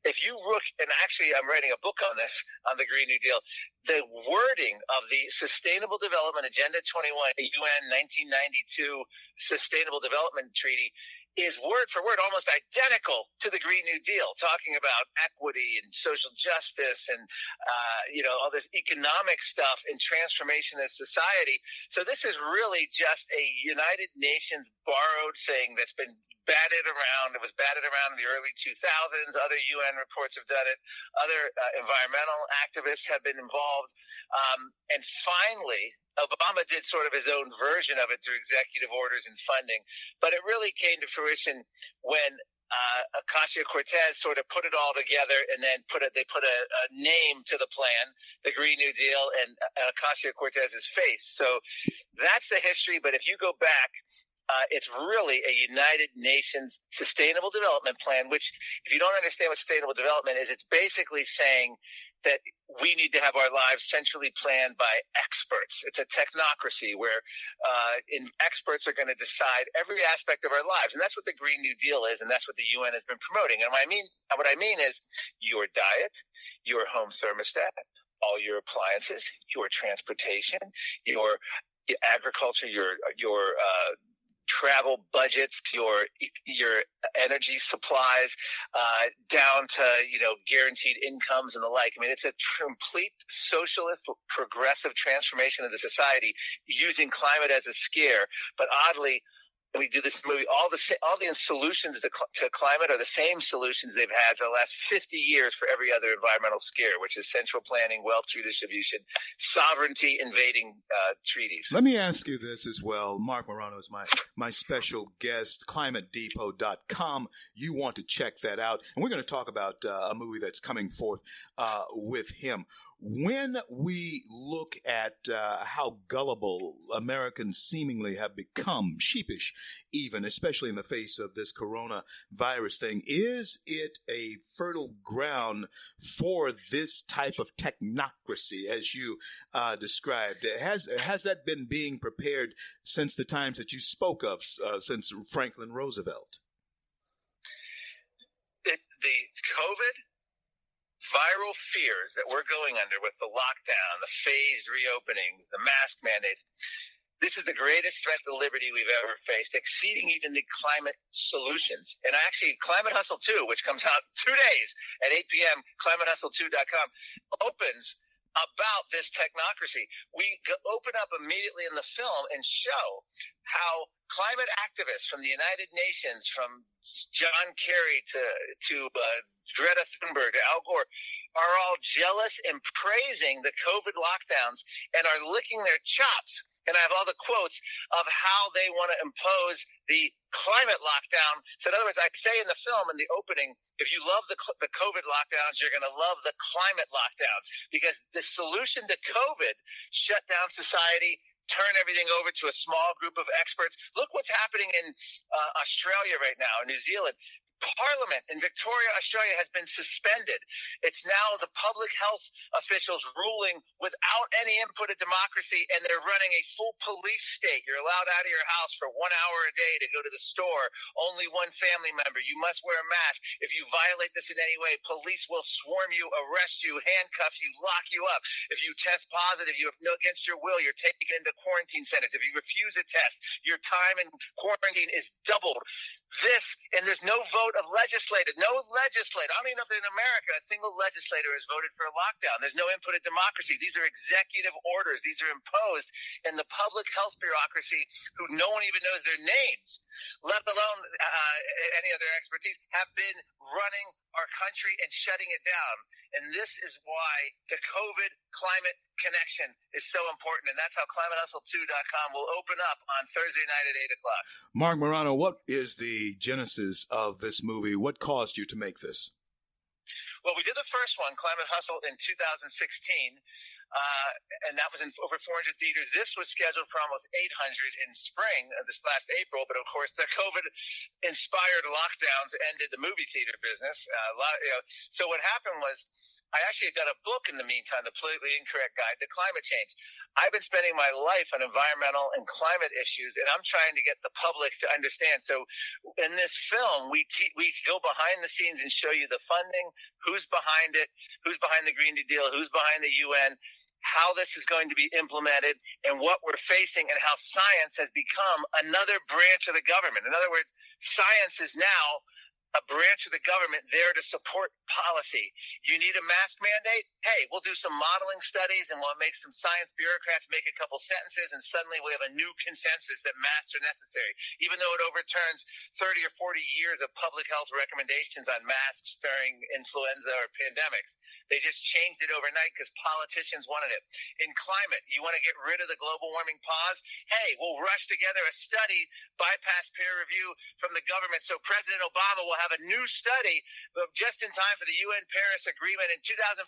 if you look, and actually I'm writing a book on this, on the Green New Deal, the wording of the Sustainable Development Agenda 21, the UN 1992 Sustainable Development Treaty is word for word almost identical to the Green New Deal, talking about equity and social justice and, uh, you know, all this economic stuff and transformation of society. So this is really just a United Nations borrowed thing that's been batted around. It was batted around in the early 2000s. Other UN reports have done it. Other uh, environmental activists have been involved. Um, and finally, Obama did sort of his own version of it through executive orders and funding, but it really came to fruition when uh, Ocasio Cortez sort of put it all together and then put it, they put a, a name to the plan, the Green New Deal, and uh, Ocasio Cortez's face. So that's the history. But if you go back, uh, it's really a United Nations Sustainable Development Plan, which, if you don't understand what sustainable development is, it's basically saying that we need to have our lives centrally planned by experts. It's a technocracy where uh, in, experts are going to decide every aspect of our lives, and that's what the Green New Deal is, and that's what the UN has been promoting. And what I mean, what I mean is your diet, your home thermostat, all your appliances, your transportation, your agriculture, your your uh, travel budgets, your your energy supplies, uh, down to you know guaranteed incomes and the like. I mean, it's a complete socialist, progressive transformation of the society using climate as a scare. But oddly, we do this movie, all the all the solutions to, to climate are the same solutions they've had for the last 50 years for every other environmental scare, which is central planning, wealth redistribution, sovereignty invading uh, treaties. Let me ask you this as well. Marc Morano is my, my special guest, climatedepot.com. You want to check that out. And we're going to talk about uh, a movie that's coming forth uh, with him when we look at uh, how gullible Americans seemingly have become, sheepish even, especially in the face of this coronavirus thing, is it a fertile ground for this type of technocracy, as you uh, described? Has has that been being prepared since the times that you spoke of, uh, since Franklin Roosevelt? The COVID viral fears that we're going under with the lockdown, the phased reopenings, the mask mandates. This is the greatest threat to liberty we've ever faced, exceeding even the climate solutions. And actually, Climate Hustle 2, which comes out *laughs* two days at 8 p.m., climatehustle2.com, opens about this technocracy. We open up immediately in the film and show how climate activists from the United Nations, from John Kerry to to uh, Greta Thunberg to Al Gore, are all jealous and praising the COVID lockdowns and are licking their chops. And I have all the quotes of how they want to impose the climate lockdown. So in other words, I say in the film in the opening, if you love the, the COVID lockdowns, you're going to love the climate lockdowns because the solution to COVID shut down society, turn everything over to a small group of experts. Look what's happening in uh, Australia right now, in New Zealand. Parliament in Victoria, Australia has been suspended. It's now the public health officials ruling without any input of democracy, and they're running a full police state. You're allowed out of your house for one hour a day to go to the store. Only one family member. You must wear a mask. If you violate this in any way, police will swarm you, arrest you, handcuff you, lock you up. If you test positive, you have no against your will, you're taken into quarantine centers. If you refuse a test, your time in quarantine is doubled. This, and there's no vote vote of legislated. No legislator. I don't even know if in America a single legislator has voted for a lockdown. There's no input of democracy. These are executive orders. These are imposed in the public health bureaucracy who no one even knows their names, let alone uh, any other expertise, have been running our country and shutting it down. And this is why the COVID climate connection is so important. And that's how climatehustle2.com will open up on Thursday night at 8 o'clock. Marc Morano, what is the genesis of this movie? What caused you to make this? Well, we did the first one, Climate Hustle, in 2016. Uh, and that was in over 400 theaters. This was scheduled for almost 800 in spring of this last April, but of course the COVID-inspired lockdowns ended the movie theater business. Uh, lot, you know, so what happened was I actually got a book in the meantime, The Politically Incorrect Guide to Climate Change. I've been spending my life on environmental and climate issues, and I'm trying to get the public to understand. So, in this film, we te- we go behind the scenes and show you the funding, who's behind it, who's behind the Green New Deal, who's behind the UN, how this is going to be implemented, and what we're facing, and how science has become another branch of the government. In other words, science is now a branch of the government there to support policy. You need a mask mandate? Hey, we'll do some modeling studies and we'll make some science bureaucrats make a couple sentences and suddenly we have a new consensus that masks are necessary, even though it overturns 30 or 40 years of public health recommendations on masks during influenza or pandemics. They just changed it overnight because politicians wanted it. In climate, you want to get rid of the global warming pause? Hey, we'll rush together a study, bypass peer review from the government so President Obama will have a new study just in time for the UN Paris Agreement in 2015.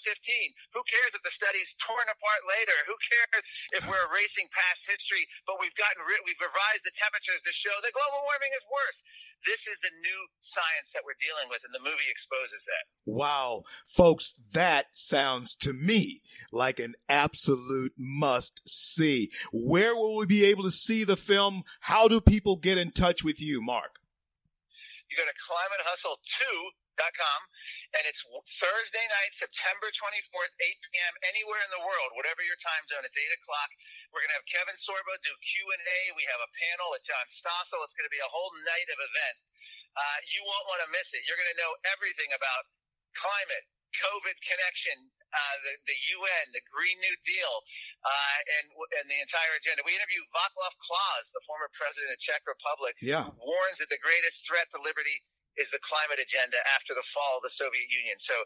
Who cares if the study's torn apart later? Who cares if we're erasing past history? But we've gotten rid, we've revised the temperatures to show that global warming is worse. This is the new science that we're dealing with, and the movie exposes that. Wow, folks, that sounds to me like an absolute must see. Where will we be able to see the film? How do people get in touch with you, Marc? You go to climatehustle2.com and it's Thursday night, September 24th, 8 p.m. anywhere in the world, whatever your time zone. It's 8 o'clock. We're going to have Kevin Sorbo do Q&A. We have a panel with John Stossel. It's going to be a whole night of event. Uh, you won't want to miss it. You're going to know everything about climate, COVID connection, uh, the, the UN, the Green New Deal, uh, and and the entire agenda. We interviewed Václav Klaus, the former president of Czech Republic, yeah. who warns that the greatest threat to liberty is the climate agenda after the fall of the Soviet Union. So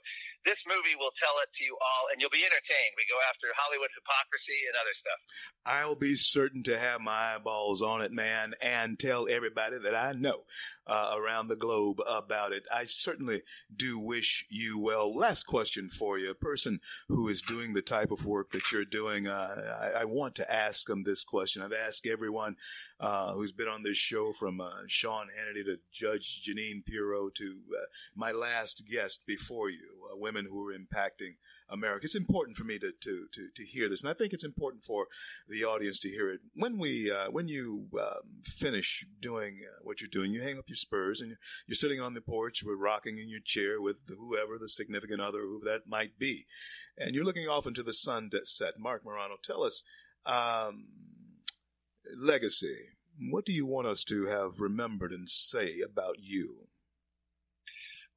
this movie will tell it to you all, and you'll be entertained. We go after Hollywood hypocrisy and other stuff. I'll be certain to have my eyeballs on it, man, and tell everybody that I know uh, around the globe about it. I certainly do wish you well. Last question for you. A person who is doing the type of work that you're doing, uh, I, I, want to ask them this question. I've asked everyone uh, who's been on this show from uh, Sean Hannity to Judge Jeanine Pirro to uh, my last guest before you, uh, women who are impacting America. It's important for me to, to, to, to, hear this, and I think it's important for the audience to hear it. When we uh, when you um, finish doing what you're doing, you hang up your spurs and you're, you're sitting on the porch, we're rocking in your chair with whoever the significant other, who that might be, and you're looking off into the sunset. Marc Morano, tell us. Um, legacy. What do you want us to have remembered and say about you?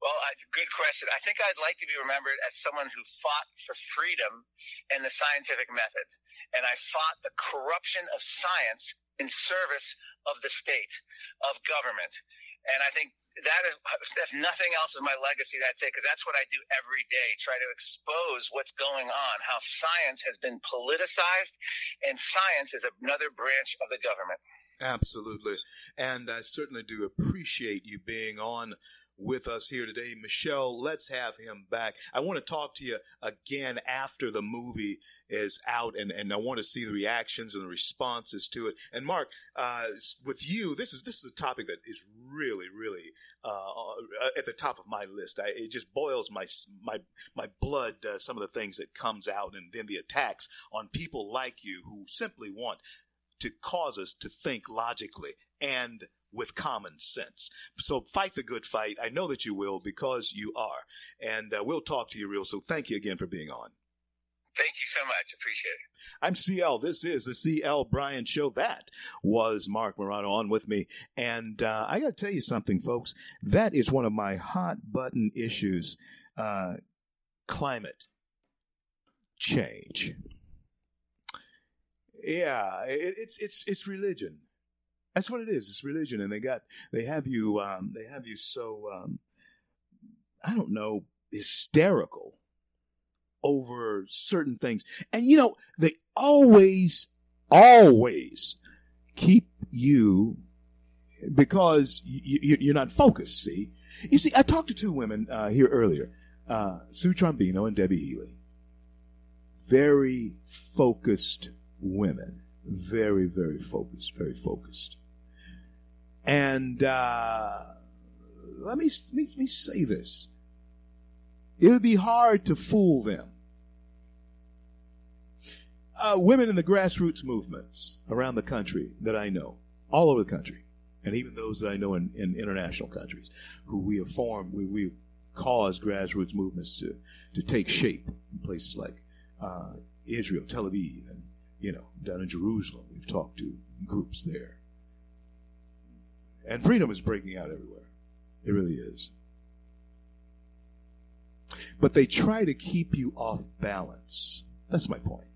Well, uh, good question. I think I'd like to be remembered as someone who fought for freedom and the scientific method. And I fought the corruption of science in service of the state, of government. And I think that is, *laughs* if nothing else, is my legacy. That's it, because that's what I do every day. Try to expose what's going on, how science has been politicized, and science is another branch of the government. Absolutely, and I certainly do appreciate you being on with us here today. Michelle, let's have him back. I want to talk to you again after the movie is out and, and I want to see the reactions and the responses to it. And Marc, uh, with you, this is, this is a topic that is really, really, uh, at the top of my list. I, it just boils my, my, my blood, uh, some of the things that comes out and then the attacks on people like you who simply want to cause us to think logically and with common sense. So fight the good fight. I know that you will because you are. And uh, we'll talk to you real soon. Thank you again for being on. Thank you so much. Appreciate it. I'm CL. This is the CL Bryant Show. That was Marc Morano on with me. And uh, I got to tell you something, folks. That is one of my hot button issues uh, climate change. Yeah, it, it's it's it's religion. That's what it is. It's religion, and they got they have you um, they have you so um, I don't know hysterical over certain things, and you know they always always keep you because you, you're not focused. See, you see, I talked to two women uh, here earlier, uh, Sue Trombino and Debbie Healy. Very focused women. Very, very focused. Very focused. And uh, let, me, let me say this it would be hard to fool them. Uh, women in the grassroots movements around the country that I know, all over the country, and even those that I know in, in international countries, who we have formed, we, we caused grassroots movements to, to take shape in places like uh, Israel, Tel Aviv, and you know down in Jerusalem. We've talked to groups there. And freedom is breaking out everywhere. It really is. But they try to keep you off balance. That's my point.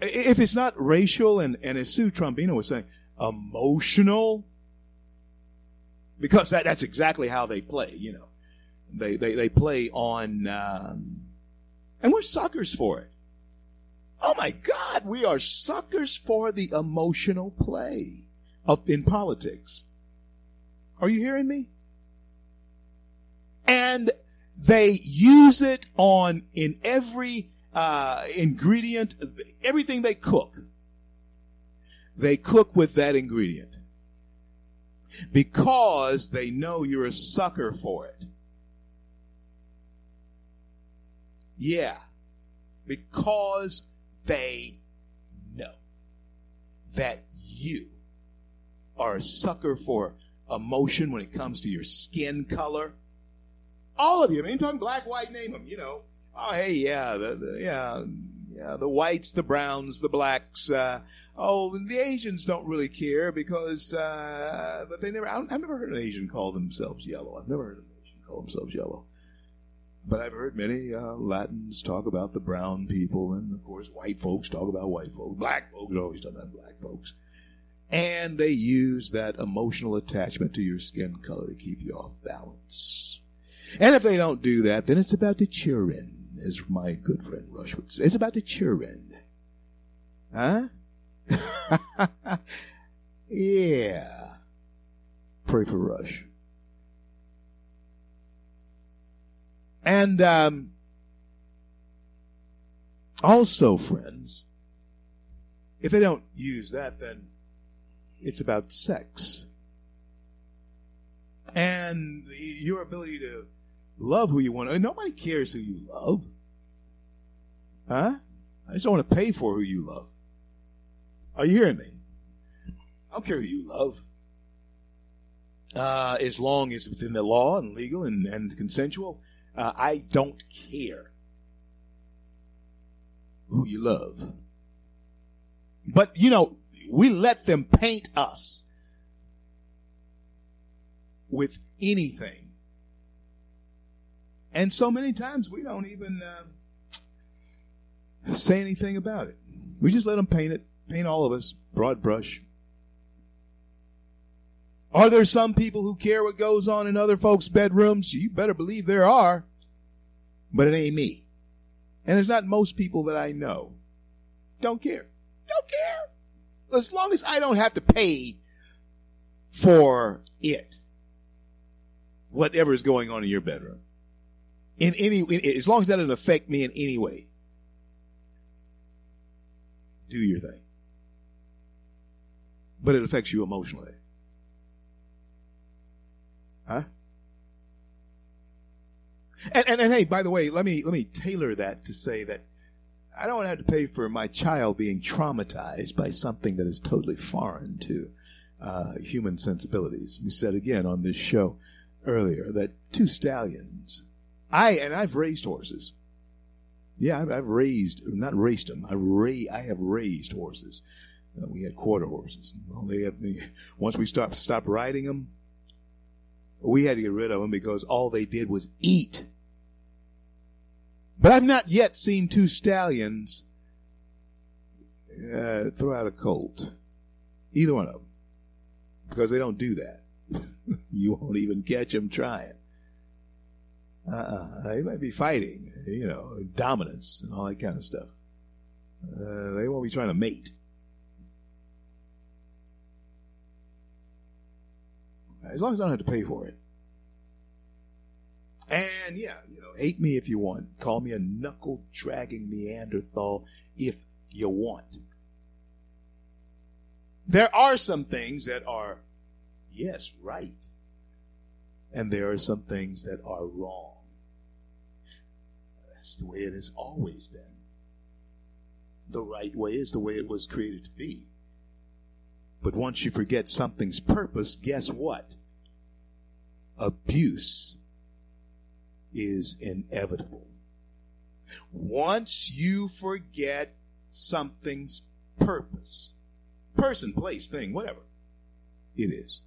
If it's not racial and, and as Sue Trombino was saying, emotional, because that, that's exactly how they play, you know. They, they, they play on, um, and we're suckers for it. Oh my God, we are suckers for the emotional play up in politics. Are you hearing me? And they use it on in every uh, ingredient, everything they cook. They cook with that ingredient because they know you're a sucker for it. Yeah, because they know that you are a sucker for emotion when it comes to your skin color. All of you. I mean, talking black, white, name them, you know. Oh, hey, yeah, the, the, yeah, yeah, the whites, the browns, the blacks. Uh, oh, the Asians don't really care because, uh, but they never, I've never heard an Asian call themselves yellow. I've never heard an Asian call themselves yellow. But I've heard many uh, Latins talk about the brown people, and of course, white folks talk about white folks. Black folks always talk about black folks. And they use that emotional attachment to your skin color to keep you off balance. And if they don't do that, then it's about the children, as my good friend Rush would say. It's about the children. Huh? *laughs* yeah. Pray for Rush. And um, also, friends, if they don't use that, then it's about sex. And your ability to love who you want. Nobody cares who you love. Huh? I just don't want to pay for who you love. Are you hearing me? I don't care who you love. Uh, as long as it's within the law and legal and, and consensual. Uh, I don't care who you love. But, you know, we let them paint us with anything. And so many times we don't even uh, say anything about it. We just let them paint it, paint all of us, broad brush. Are there some people who care what goes on in other folks' bedrooms? You better believe there are. But it ain't me. And it's not most people that I know. Don't care. Don't care. As long as I don't have to pay for it. Whatever is going on in your bedroom. In any, in, as long as that doesn't affect me in any way. Do your thing. But it affects you emotionally. Huh? And, and, and hey, by the way, let me let me tailor that to say that I don't want to have to pay for my child being traumatized by something that is totally foreign to uh, human sensibilities. We said again on this show earlier that two stallions. I and I've raised horses. Yeah, I've, I've raised not raced them. I ra- I have raised horses. Uh, we had quarter horses. Well, they have, once we stopped stopped riding them, we had to get rid of them because all they did was eat. But I've not yet seen two stallions uh, throw out a colt. Either one of them. Because they don't do that. *laughs* you won't even catch them trying. Uh-uh. They might be fighting, you know, dominance and all that kind of stuff. Uh, they won't be trying to mate. As long as I don't have to pay for it. And yeah, hate me if you want. Call me a knuckle dragging Neanderthal if you want. There are some things that are, yes, right. And there are some things that are wrong. That's the way it has always been. The right way is the way it was created to be. But once you forget something's purpose, guess what? Abuse is inevitable. Once you forget something's purpose, person, place, thing, whatever it is,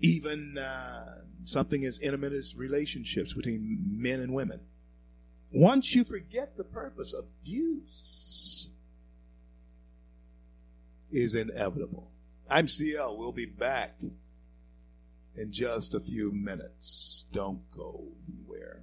even uh, something as intimate as relationships between men and women, once you forget the purpose, abuse is inevitable. I'm CL. We'll be back in just a few minutes. Don't go anywhere.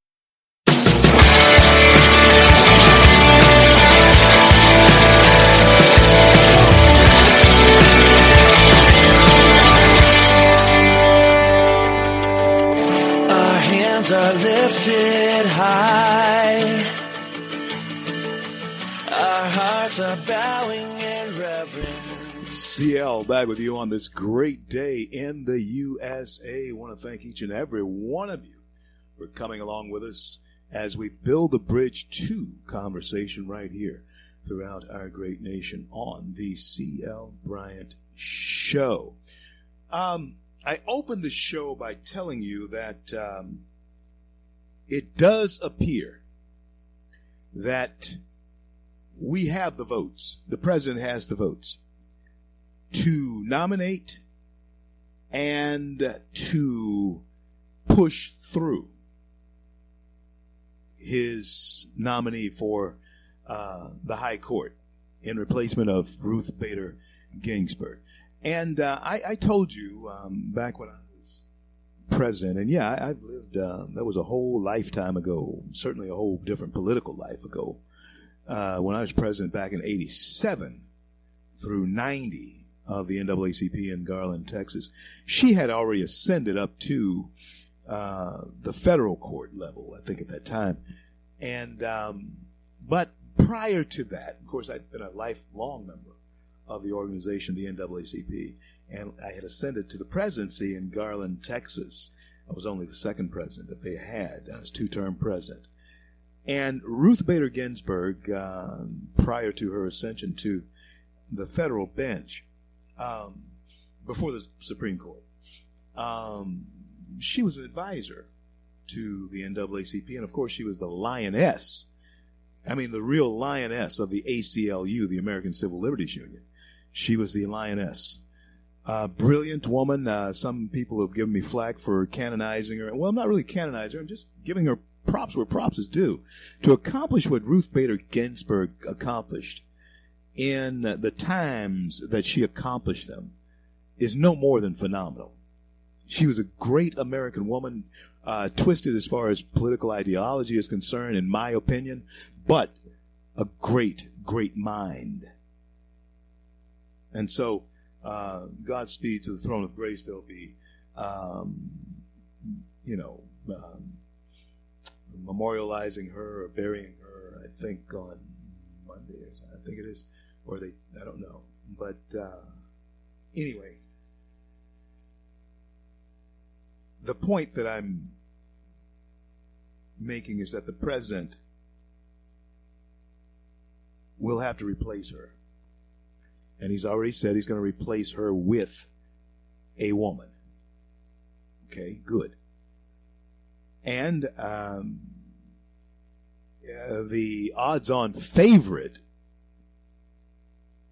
Lifted high. Our hearts are bowing in reverence. CL back with you on this great day in the USA. I want to thank each and every one of you for coming along with us as we build the bridge to conversation right here throughout our great nation on the CL Bryant Show. Um, I opened the show by telling you that um, it does appear that we have the votes. The president has the votes to nominate and to push through his nominee for uh, the High Court in replacement of Ruth Bader Ginsburg. And uh, I, I, told you um, back when I president, and yeah, I, have lived, uh, that was a whole lifetime ago, certainly a whole different political life ago. Uh, when I was president back in 87 through 90 of the NAACP in Garland, Texas, she had already ascended up to uh, the federal court level, I think at that time. And, um, but prior to that, of course, I'd been a lifelong member of the organization, the NAACP, and I had ascended to the presidency in Garland, Texas. I was only the second president that they had. I was two-term president. And Ruth Bader Ginsburg, uh, prior to her ascension to the federal bench, um, before the Supreme Court, um, she was an advisor to the NAACP, and of course, she was the lioness. I mean, the real lioness of the ACLU, the American Civil Liberties Union. She was the lioness. Uh, brilliant woman. Uh, some people have given me flack for canonizing her. Well, I'm not really canonizing her. I'm just giving her props where props is due. To accomplish what Ruth Bader Ginsburg accomplished in the times that she accomplished them is no more than phenomenal. She was a great American woman, uh, twisted as far as political ideology is concerned, in my opinion, but a great, great mind. And so, uh, Godspeed to the throne of grace. There'll be, um, you know, um, memorializing her or burying her. I think on Monday. I think it is, or they. I don't know. But uh, anyway, the point that I'm making is that the president will have to replace her. And he's already said he's going to replace her with a woman. Okay, good. And um, uh, the odds on favorite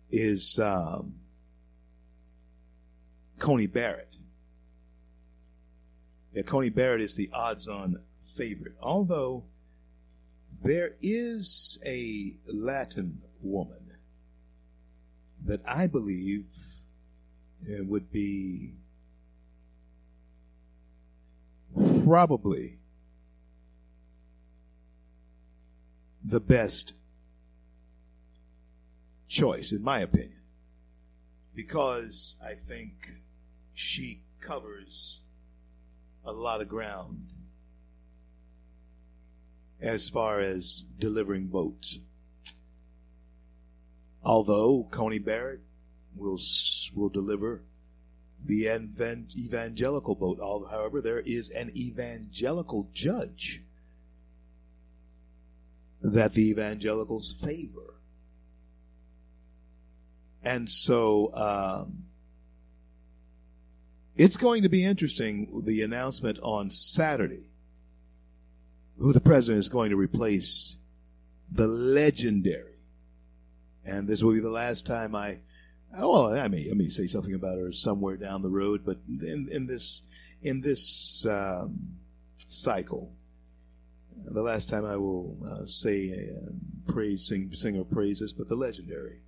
is um, Coney Barrett. Yeah, Coney Barrett is the odds on favorite. Although there is a Latin woman that I believe uh, would be probably the best choice, in my opinion, because I think she covers a lot of ground as far as delivering votes. Although Coney Barrett will will deliver the evangelical vote. However, there is an evangelical judge that the evangelicals favor. And so um, it's going to be interesting the announcement on Saturday who the president is going to replace the legendary, and this will be the last time I, well, I may, I may say something about her somewhere down the road, but in, in this, in this um, cycle, the last time I will uh, say uh, praise, sing, sing her praises, but the legendary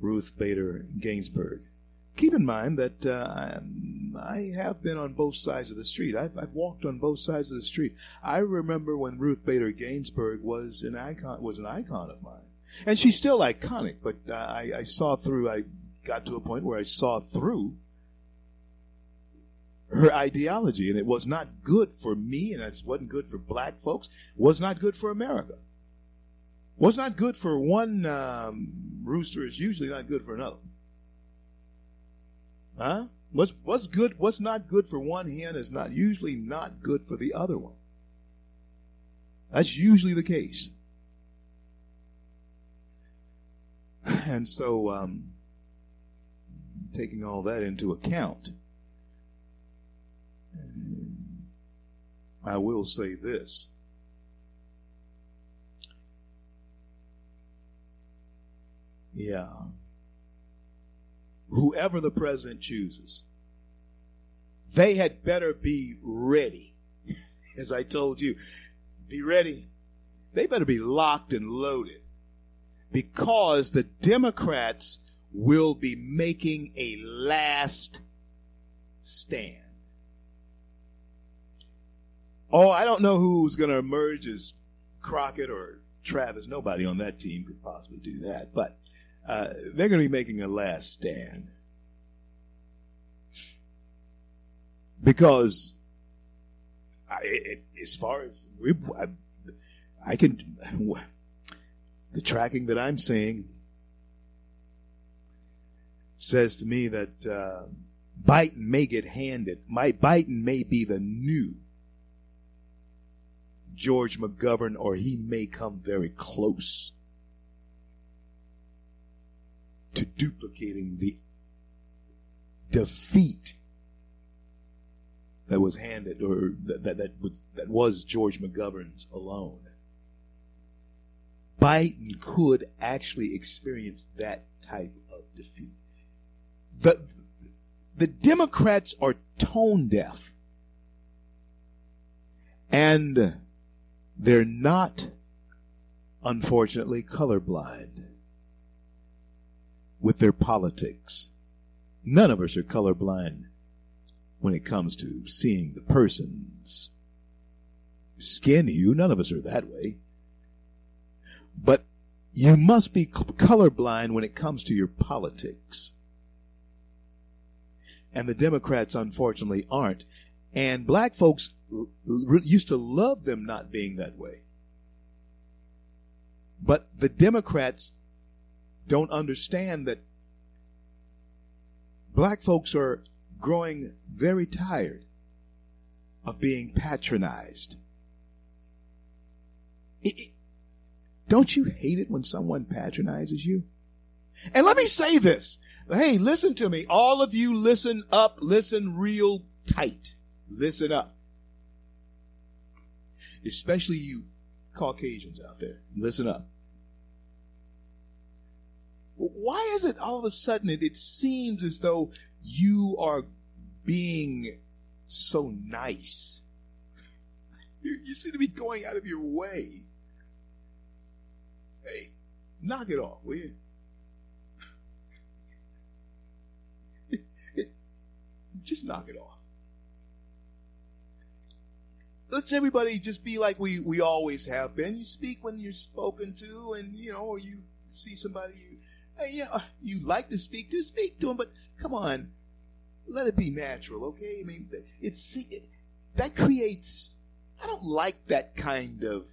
Ruth Bader Ginsburg. Keep in mind that uh, I have been on both sides of the street. I've, I've, walked on both sides of the street. I remember when Ruth Bader Ginsburg was an icon was an icon of mine, and she's still iconic. But uh, I, I saw through. I got to a point where I saw through her ideology, and it was not good for me, and it wasn't good for black folks. Was not good for America. Was not good for one um, rooster is usually not good for another. Huh? What's what's good? What's not good for one hen is not usually not good for the other one. That's usually the case. *clears throat* And so, um, taking all that into account, I will say this. Yeah. Whoever the president chooses, they had better be ready. *laughs* As I told you, be ready. They better be locked and loaded because the Democrats will be making a last stand. Oh, I don't know who's going to emerge as Crockett or Travis. Nobody on that team could possibly do that. But uh, they're going to be making a last stand. Because I, it, as far as we, I, I can, the tracking that I'm seeing says to me that uh, Biden may get handed. My Biden may be the new George McGovern, or he may come very close to duplicating the defeat that was handed or that that that, that was George McGovern's alone. Biden could actually experience that type of defeat. The the Democrats are tone deaf. And they're not, unfortunately, colorblind with their politics. None of us are colorblind when it comes to seeing the person's skin hue. None of us are that way. But you must be colorblind when it comes to your politics. And the Democrats, unfortunately, aren't. And black folks used to love them not being that way. But the Democrats don't understand that black folks are growing very tired of being patronized. Don't you hate it when someone patronizes you? And let me say this. Hey, listen to me. All of you listen up, listen real tight. Listen up. Especially you Caucasians out there. Listen up. Why is it all of a sudden it, it seems as though you are being so nice? You, you seem to be going out of your way. Hey, knock it off, will you? *laughs* Just knock it off let's everybody just be like we, we always have been. You speak when you're spoken to, and you know, or you see somebody you, hey, you uh, you like to speak to, speak to them. But come on, let it be natural, okay? I mean, it's it, that creates. I don't like that kind of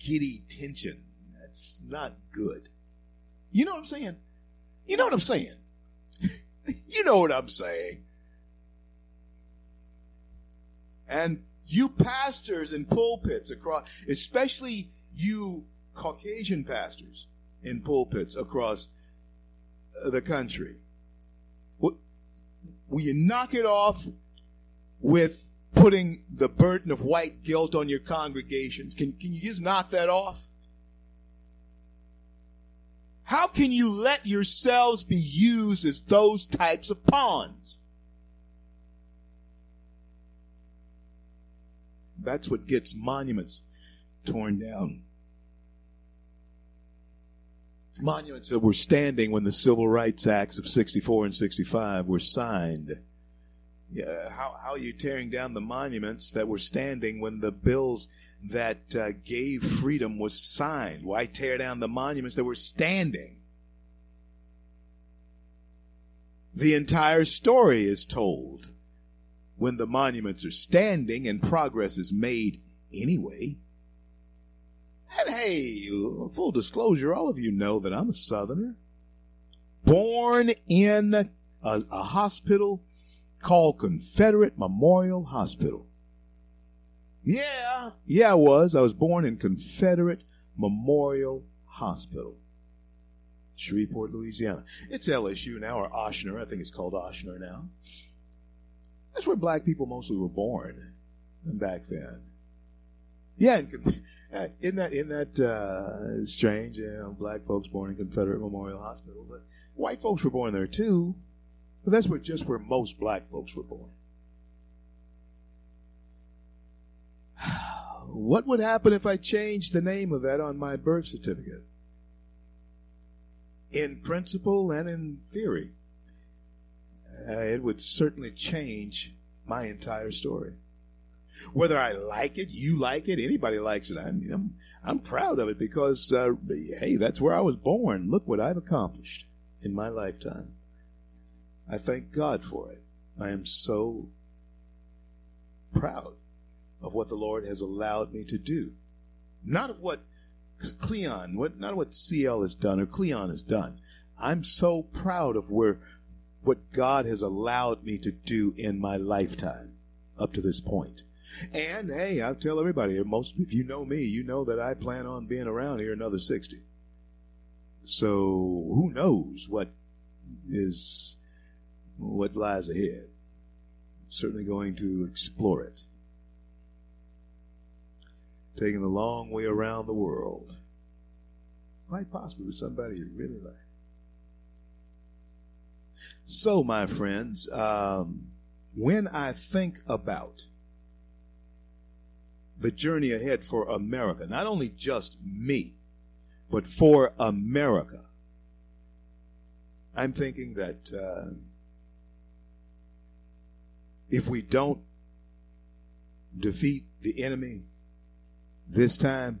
giddy tension. That's not good. You know what I'm saying? You know what I'm saying? *laughs* you know what I'm saying. And you pastors in pulpits across, especially you Caucasian pastors in pulpits across the country. Will you knock it off with putting the burden of white guilt on your congregations. Can, can you just knock that off? How can you let yourselves be used as those types of pawns? That's what gets monuments torn down. Monuments that were standing when the Civil Rights Acts of 64 and 65 were signed. Yeah, how, how are you tearing down the monuments that were standing when the bills that uh, gave freedom was signed? Why tear down the monuments that were standing? The entire story is told when the monuments are standing and progress is made anyway. And hey, full disclosure, all of you know that I'm a Southerner. Born in a, a hospital called Confederate Memorial Hospital. Yeah, yeah, I was. I was born in Confederate Memorial Hospital. Shreveport, Louisiana. It's LSU now, or Ochsner. I think it's called Ochsner now. That's where black people mostly were born back then. Yeah, isn't that isn't that uh, strange? You know, black folks born in Confederate Memorial Hospital, but white folks were born there too. But that's where just where most black folks were born. What would happen if I changed the name of that on my birth certificate? In principle and in theory uh, it would certainly change my entire story. Whether I like it, you like it, anybody likes it, I'm, I'm, I'm proud of it because, uh, hey, that's where I was born. Look what I've accomplished in my lifetime. I thank God for it. I am so proud of what the Lord has allowed me to do. Not of what Cleon, what, not what CL has done or Cleon has done. I'm so proud of where what God has allowed me to do in my lifetime up to this point. And hey, I'll tell everybody, most if you know me, you know that I plan on being around here another 60. So who knows what is what lies ahead. Certainly going to explore it. Taking the long way around the world. Quite possibly with somebody you really like. So, my friends, um, when I think about the journey ahead for America, not only just me, but for America, I'm thinking that uh, if we don't defeat the enemy this time,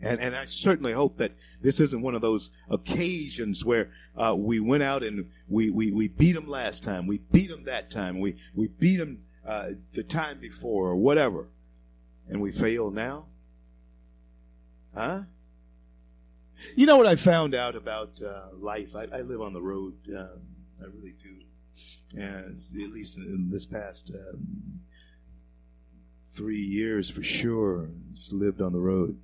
and, and I certainly hope that this isn't one of those occasions where uh, we went out and we, we, we beat them last time, we beat them that time, we, we beat them uh, the time before or whatever, and we fail now. Huh? You know what I found out about uh, life? I, I, live on the road. Um, I really do. And at least in, in this past um, three years for sure, just lived on the road.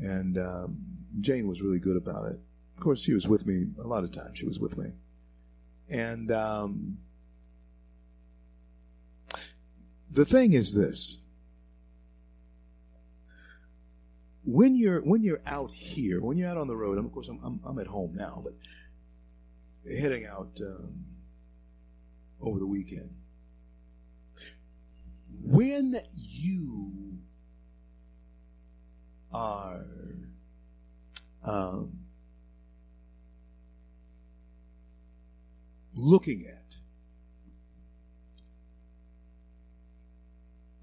And um, Jane was really good about it. Of course, she was with me a lot of times. She was with me, and um, the thing is this: when you're when you're out here, when you're out on the road, of course I'm I'm, I'm at home now, but heading out um, over the weekend. When you are um, looking at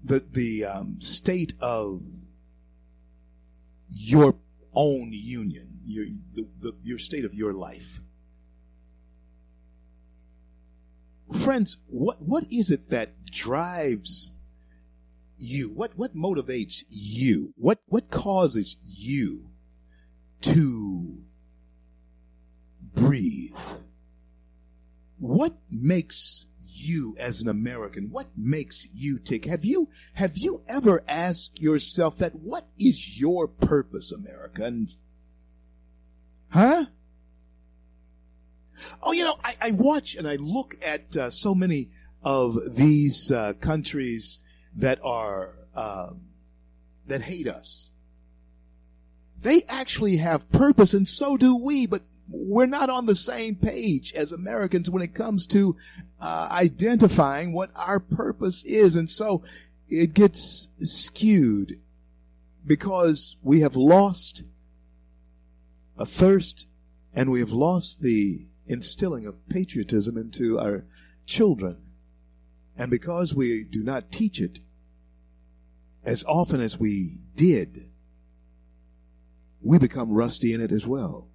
the the um, state of your own union, your the, the, your state of your life. Friends, what what is it that drives you? What what motivates you? What what causes you to breathe? What makes you as an American? What makes you tick? Have you have you ever asked yourself that what is your purpose, Americans? Huh? Oh, you know, I, I watch and I look at uh, so many of these uh, countries that are uh, that hate us. They actually have purpose, and so do we. But we're not on the same page as Americans when it comes to uh, identifying what our purpose is, and so it gets skewed because we have lost a thirst and we have lost the instilling of patriotism into our children. And because we do not teach it as often as we did, we become rusty in it as well.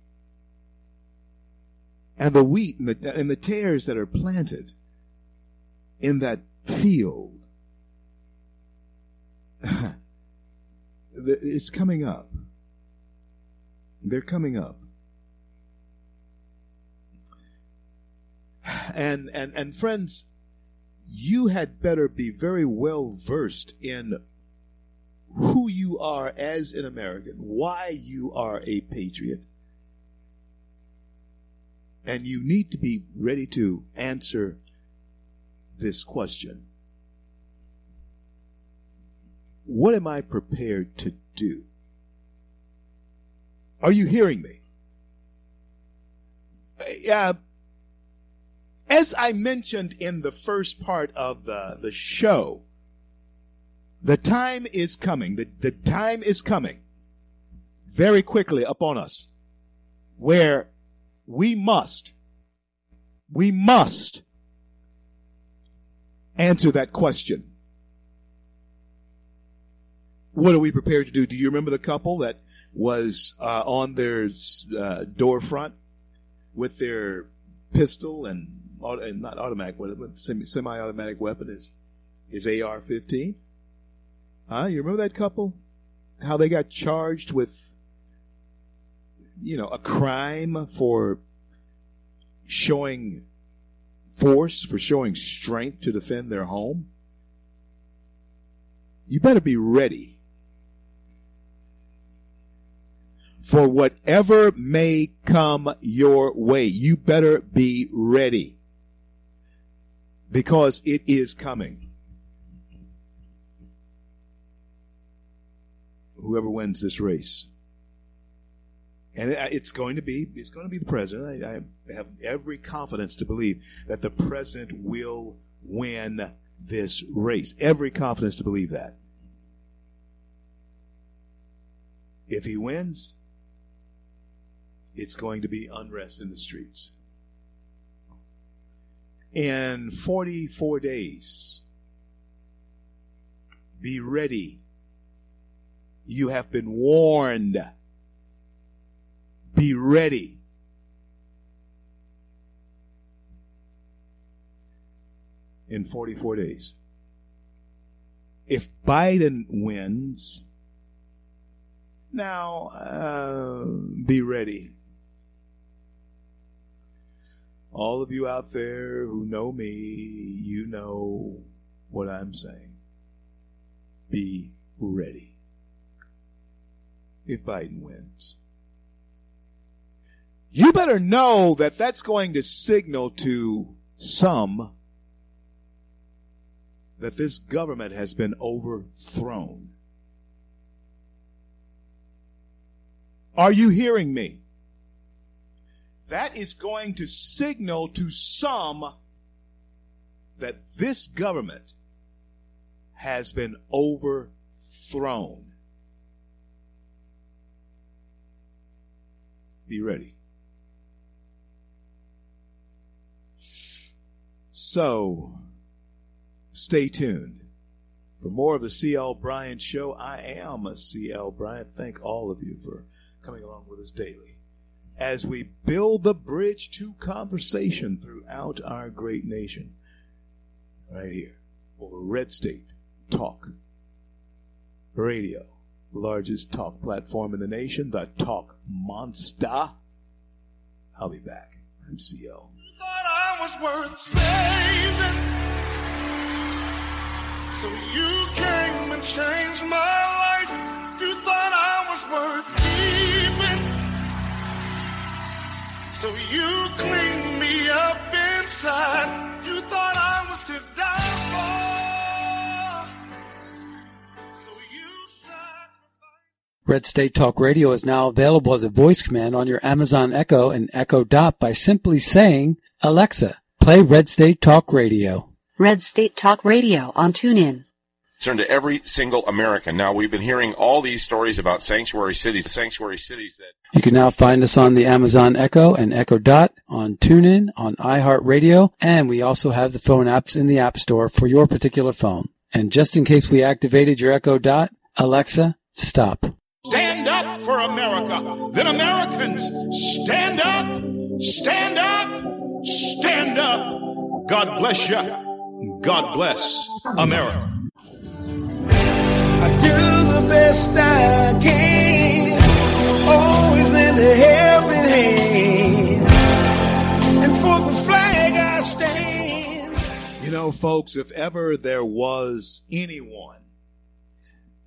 And the wheat and the, and the tares that are planted in that field, *laughs* it's coming up. They're coming up. And, and, and friends, you had better be very well versed in who you are as an American, why you are a patriot. And you need to be ready to answer this question What am I prepared to do? Are you hearing me? Uh, as I mentioned in the first part of the, the show, the time is coming. The, the time is coming very quickly upon us where we must, we must answer that question. What are we prepared to do? Do you remember the couple that was uh, on their uh, door front with their pistol and, and not automatic weapon, but semi automatic weapon is is AR fifteen? Huh? You remember that couple? How they got charged with, you know, a crime for showing force, for showing strength to defend their home? You better be ready for whatever may come your way. You better be ready because it is coming. Whoever wins this race. And it's going to be, it's going to be the president. I, I have every confidence to believe that the president will win this race. Every confidence to believe that. If he wins, it's going to be unrest in the streets. In 44 days, be ready. You have been warned. Be ready. In 44 days. If Biden wins, now uh, be ready all of you out there who know me, you know what I'm saying. Be ready. If Biden wins. You better know that that's going to signal to some that this government has been overthrown. Are you hearing me? That is going to signal to some that this government has been overthrown. Be ready. So, stay tuned. For more of the C.L. Bryant Show, I am a C.L. Bryant. Thank all of you for coming along with us daily as we build the bridge to conversation throughout our great nation. Right here, over Red State Talk Radio, largest talk platform in the nation, the Talk Monster. I'll be back. I'm CL. Thought I was worth saving, so you came and changed my life. You thought I was worth So you cleaned me up inside. You thought I was to die for. So you sacrificed. Red State Talk Radio is now available as a voice command on your Amazon Echo and Echo Dot by simply saying, Alexa, play Red State Talk Radio. Red State Talk Radio on TuneIn Turn to every single American. Now, we've been hearing all these stories about sanctuary cities, sanctuary cities that you can now find us on the Amazon Echo and Echo Dot, on TuneIn, on iHeartRadio, and we also have the phone apps in the App Store for your particular phone. And just in case we activated your Echo Dot, Alexa, stop. Stand up for America. Then Americans, stand up, stand up, stand up. God bless you. God bless America. I do the best I can. Always lend a helping hand. And for the flag I stand. You know, folks, if ever there was anyone,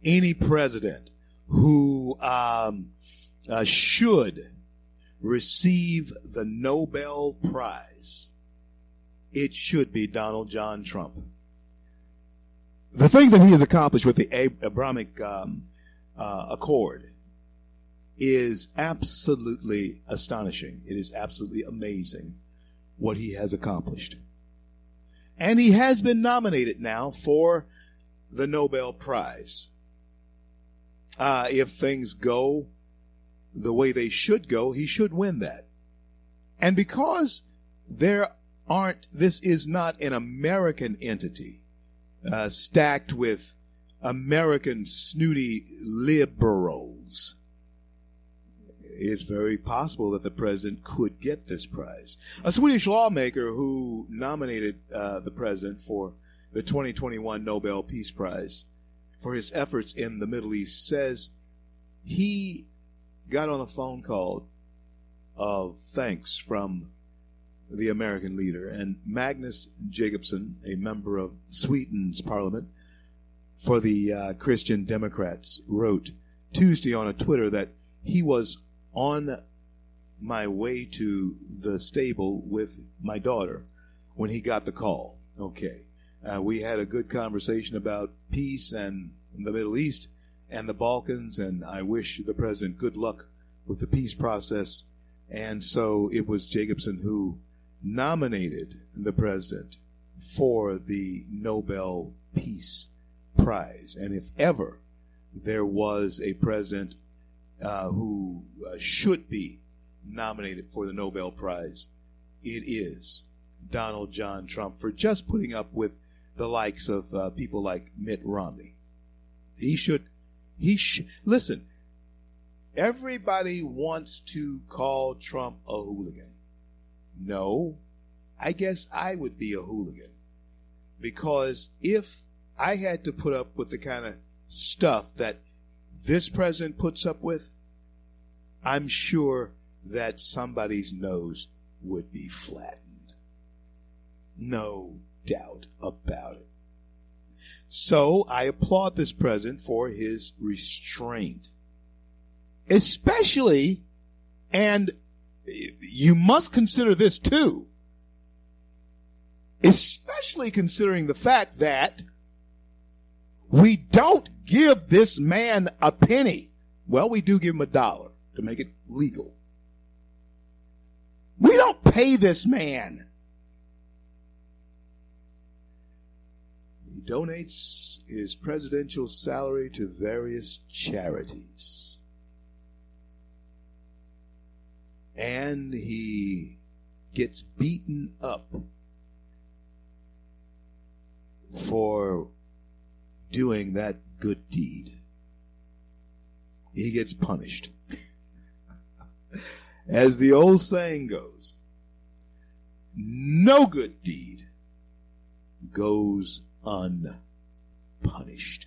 any president who um, uh, should receive the Nobel Prize, it should be Donald John Trump. The thing that he has accomplished with the Abrahamic um, uh, Accord is absolutely astonishing. It is absolutely amazing what he has accomplished. And he has been nominated now for the Nobel Prize. Uh, if things go the way they should go, he should win that. And because there aren't, this is not an American entity uh, stacked with American snooty liberals. It's very possible that the president could get this prize. A Swedish lawmaker who nominated uh, the president for the 2021 Nobel Peace Prize for his efforts in the Middle East says he got on a phone call of thanks from the American leader. And Magnus Jacobsson, a member of Sweden's parliament for the uh, Christian Democrats, wrote Tuesday on a Twitter that he was on my way to the stable with my daughter when he got the call. Okay. Uh, we had a good conversation about peace and the Middle East and the Balkans, and I wish the president good luck with the peace process. And so it was Jacobsson who nominated the president for the Nobel Peace Prize. And if ever there was a president uh, who uh, should be nominated for the Nobel Prize, it is Donald John Trump for just putting up with the likes of uh, people like Mitt Romney. He should, he should, listen, everybody wants to call Trump a hooligan. No, I guess I would be a hooligan. Because if I had to put up with the kind of stuff that this president puts up with, I'm sure that somebody's nose would be flattened. No doubt about it. So I applaud this president for his restraint. Especially, and you must consider this too, especially considering the fact that we don't give this man a penny. Well, we do give him a dollar to make it legal. We don't pay this man. He donates his presidential salary to various charities. And he gets beaten up for doing that good deed. He gets punished. *laughs* As the old saying goes, no good deed goes unpunished.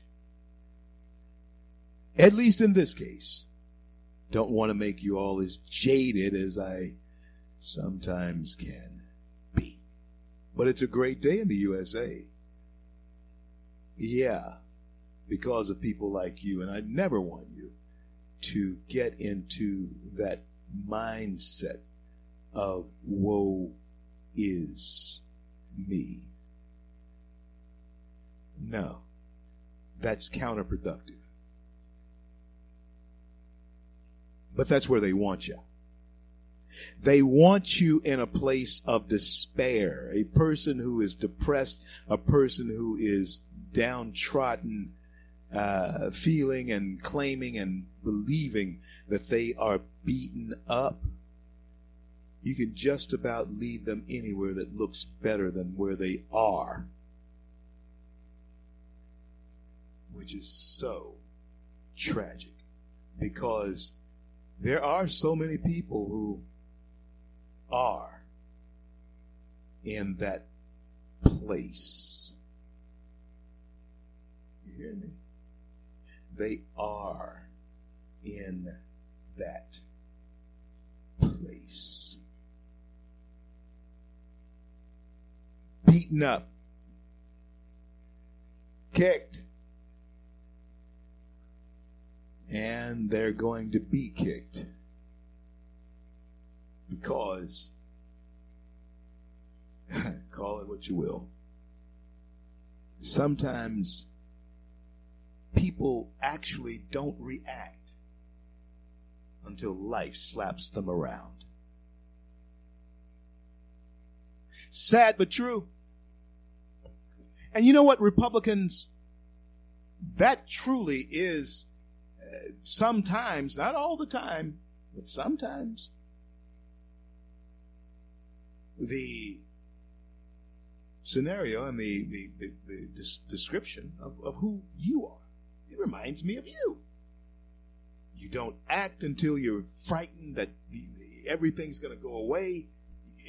At least in this case. Don't want to make you all as jaded as I sometimes can be. But it's a great day in the USA. Yeah, because of people like you. And I never want you to get into that mindset of woe is me. No, that's counterproductive. But that's where they want you. They want you in a place of despair, a person who is depressed, a person who is downtrodden, uh, feeling and claiming and believing that they are beaten up. You can just about lead them anywhere that looks better than where they are, which is so tragic because there are so many people who are in that place. Me? They are in that place. Beaten up, kicked, and they're going to be kicked because, *laughs* call it what you will, sometimes people actually don't react until life slaps them around. Sad but true. And you know what, Republicans? That truly is uh, sometimes, not all the time, but sometimes the scenario and the, the, the, the description of, of who you are. Reminds me of you. You don't act until you're frightened that the, the, everything's going to go away,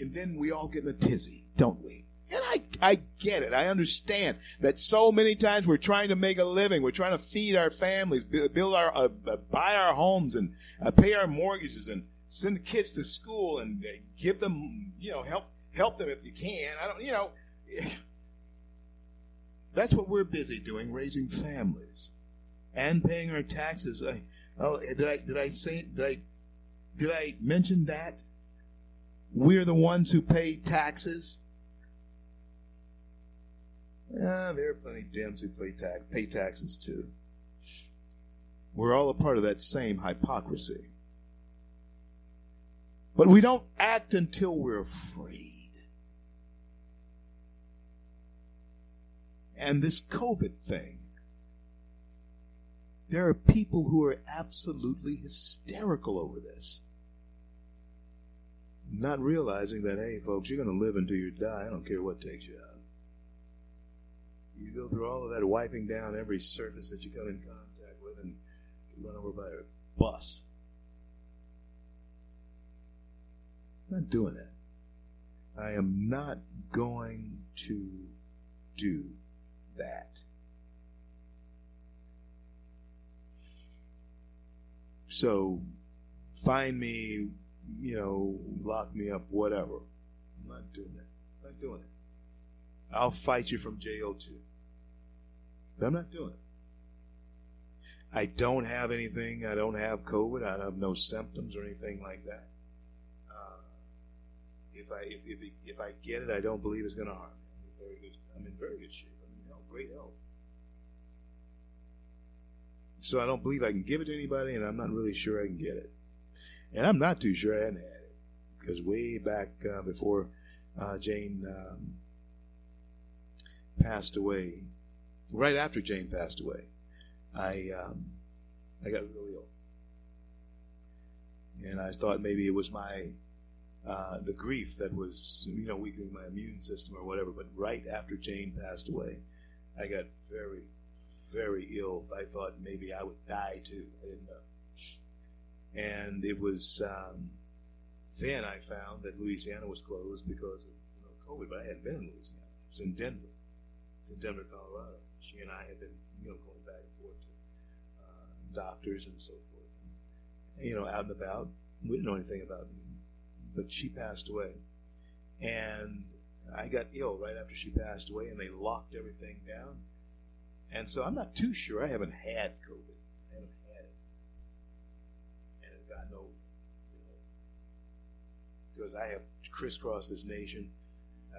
and then we all get in a tizzy, don't we? And I, I get it. I understand that so many times we're trying to make a living. We're trying to feed our families, build our, uh, uh, buy our homes, and uh, pay our mortgages, and send the kids to school and give them, you know, help help them if you can. I don't, you know, *sighs* that's what we're busy doing, raising families and paying our taxes. I, oh, did I did I say did I did I mention that we're the ones who pay taxes? Yeah, there are plenty of Dems who pay, tax, pay taxes too. We're all a part of that same hypocrisy. But we don't act until we're afraid. And this COVID thing, there are people who are absolutely hysterical over this. Not realizing that, hey, folks, you're going to live until you die. I don't care what takes you out. You go through all of that wiping down every surface that you come in contact with and run over by a bus. I'm not doing that. I am not going to do that. So find me, you know, lock me up, whatever. I'm not doing it. I'm not doing it. I'll fight you from jail too. But I'm not doing it. I don't have anything. I don't have COVID. I have no symptoms or anything like that uh, if I if, if, if I get it, I don't believe it's going to harm me. I'm in very good. I'm in very good shape. I'm in health, great health. So I don't believe I can give it to anybody, and I'm not really sure I can get it. And I'm not too sure I hadn't had it because way back uh, before uh, Jane um, passed away, right after Jane passed away, I um, I got really ill, and I thought maybe it was my uh, the grief that was, you know, weakening my immune system or whatever. But right after Jane passed away, I got very, very ill. I thought maybe I would die too. I didn't know. And it was um, then I found that Louisiana was closed because of you know, COVID. But I hadn't been in Louisiana. It was in Denver. It's in Denver, Colorado. She and I had been, you know, going back and forth to uh, doctors and so forth. And, you know, out and about. We didn't know anything about but she passed away. And I got ill right after she passed away, and they locked everything down. And so I'm not too sure. I haven't had COVID. I haven't had it. And you know, because I have crisscrossed this nation.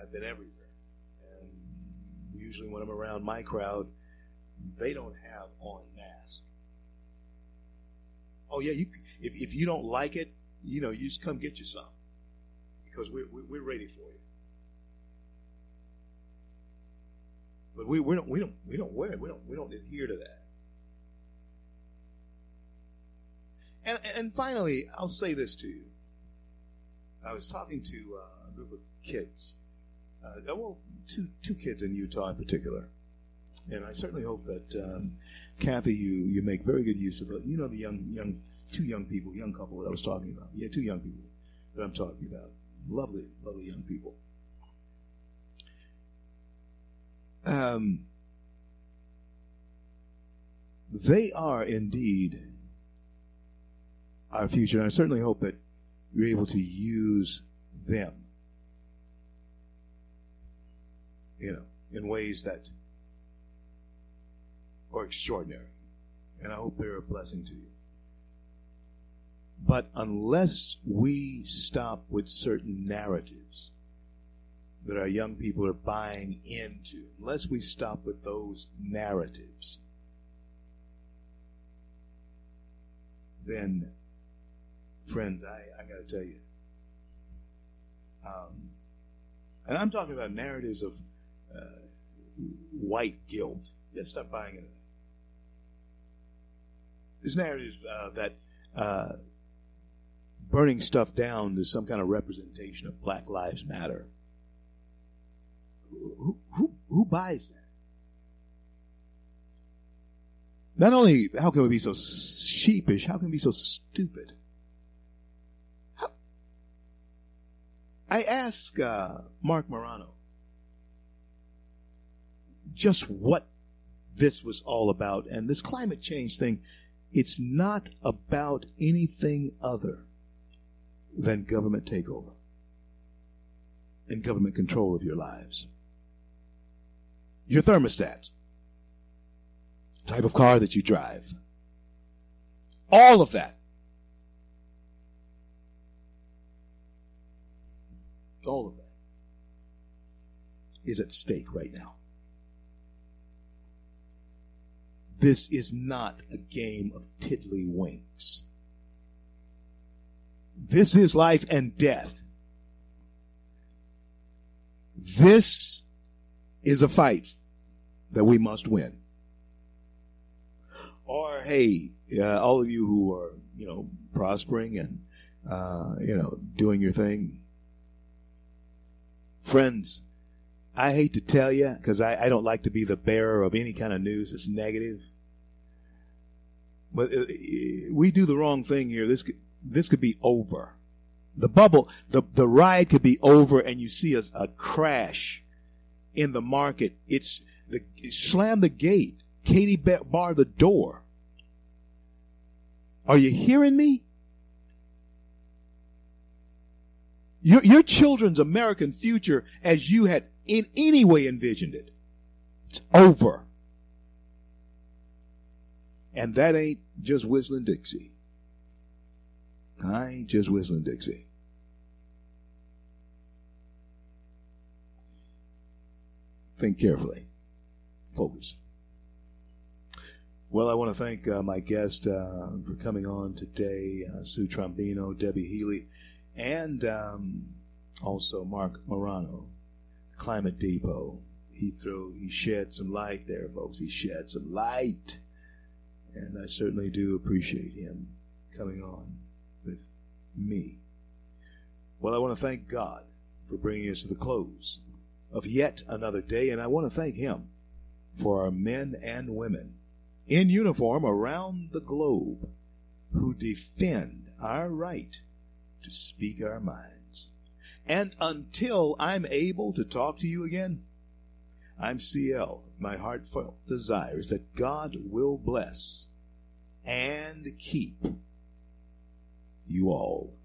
I've been everywhere. And usually when I'm around my crowd, they don't have on masks. Oh yeah, you if if you don't like it, you know, you just come get you some because we're we're ready for you. But we, we don't we don't we don't wear it. We don't we don't adhere to that. And and finally, I'll say this to you. I was talking to uh, a group of kids, uh, well, two two kids in Utah in particular, and I certainly hope that um, Kathy, you you make very good use of it. You know the young young two young people, young couple that I was talking about. Yeah, two young people that I'm talking about. Lovely, lovely young people. Um, they are indeed our future, and I certainly hope that you're able to use them, you know, in ways that are extraordinary. And I hope they're a blessing to you. But unless we stop with certain narratives that our young people are buying into, unless we stop with those narratives, then, friends, I, I got to tell you, um, and I'm talking about narratives of uh, white guilt. Let's stop buying into that. This narrative uh, that uh, burning stuff down is some kind of representation of Black Lives Matter. Who, who, who buys that? Not only how can we be so sheepish, how can we be so stupid? How? I ask uh, Marc Morano just what this was all about, and this climate change thing, it's not about anything other than government takeover and government control of your lives. Your thermostats, type of car that you drive, all of that. All of that is at stake right now. This is not a game of tiddlywinks. This is life and death. This is a fight that we must win. Or, hey, uh, all of you who are, you know, prospering and, uh, you know, doing your thing. Friends, I hate to tell you because I, I, don't like to be the bearer of any kind of news that's negative. But uh, we do the wrong thing here. This could, this could be over. The bubble, the, the ride could be over and you see a, a crash in the market. It's the, slam the gate. Katie bar the door. Are you hearing me? Your, your children's American future as you had in any way envisioned it. It's over. And that ain't just whistling Dixie. I ain't just whistling Dixie. Think carefully. Focus. Well, I want to thank uh, my guest uh, for coming on today, uh, Sue Trombino, Debbie Healy, and um, also Marc Morano, Climate Depot. He threw, he shed some light there, folks. He shed some light, and I certainly do appreciate him coming on with me. Well, I want to thank God for bringing us to the close of yet another day, and I want to thank Him for our men and women in uniform around the globe who defend our right to speak our minds. And until I'm able to talk to you again, I'm CL. My heartfelt desire is that God will bless and keep you all.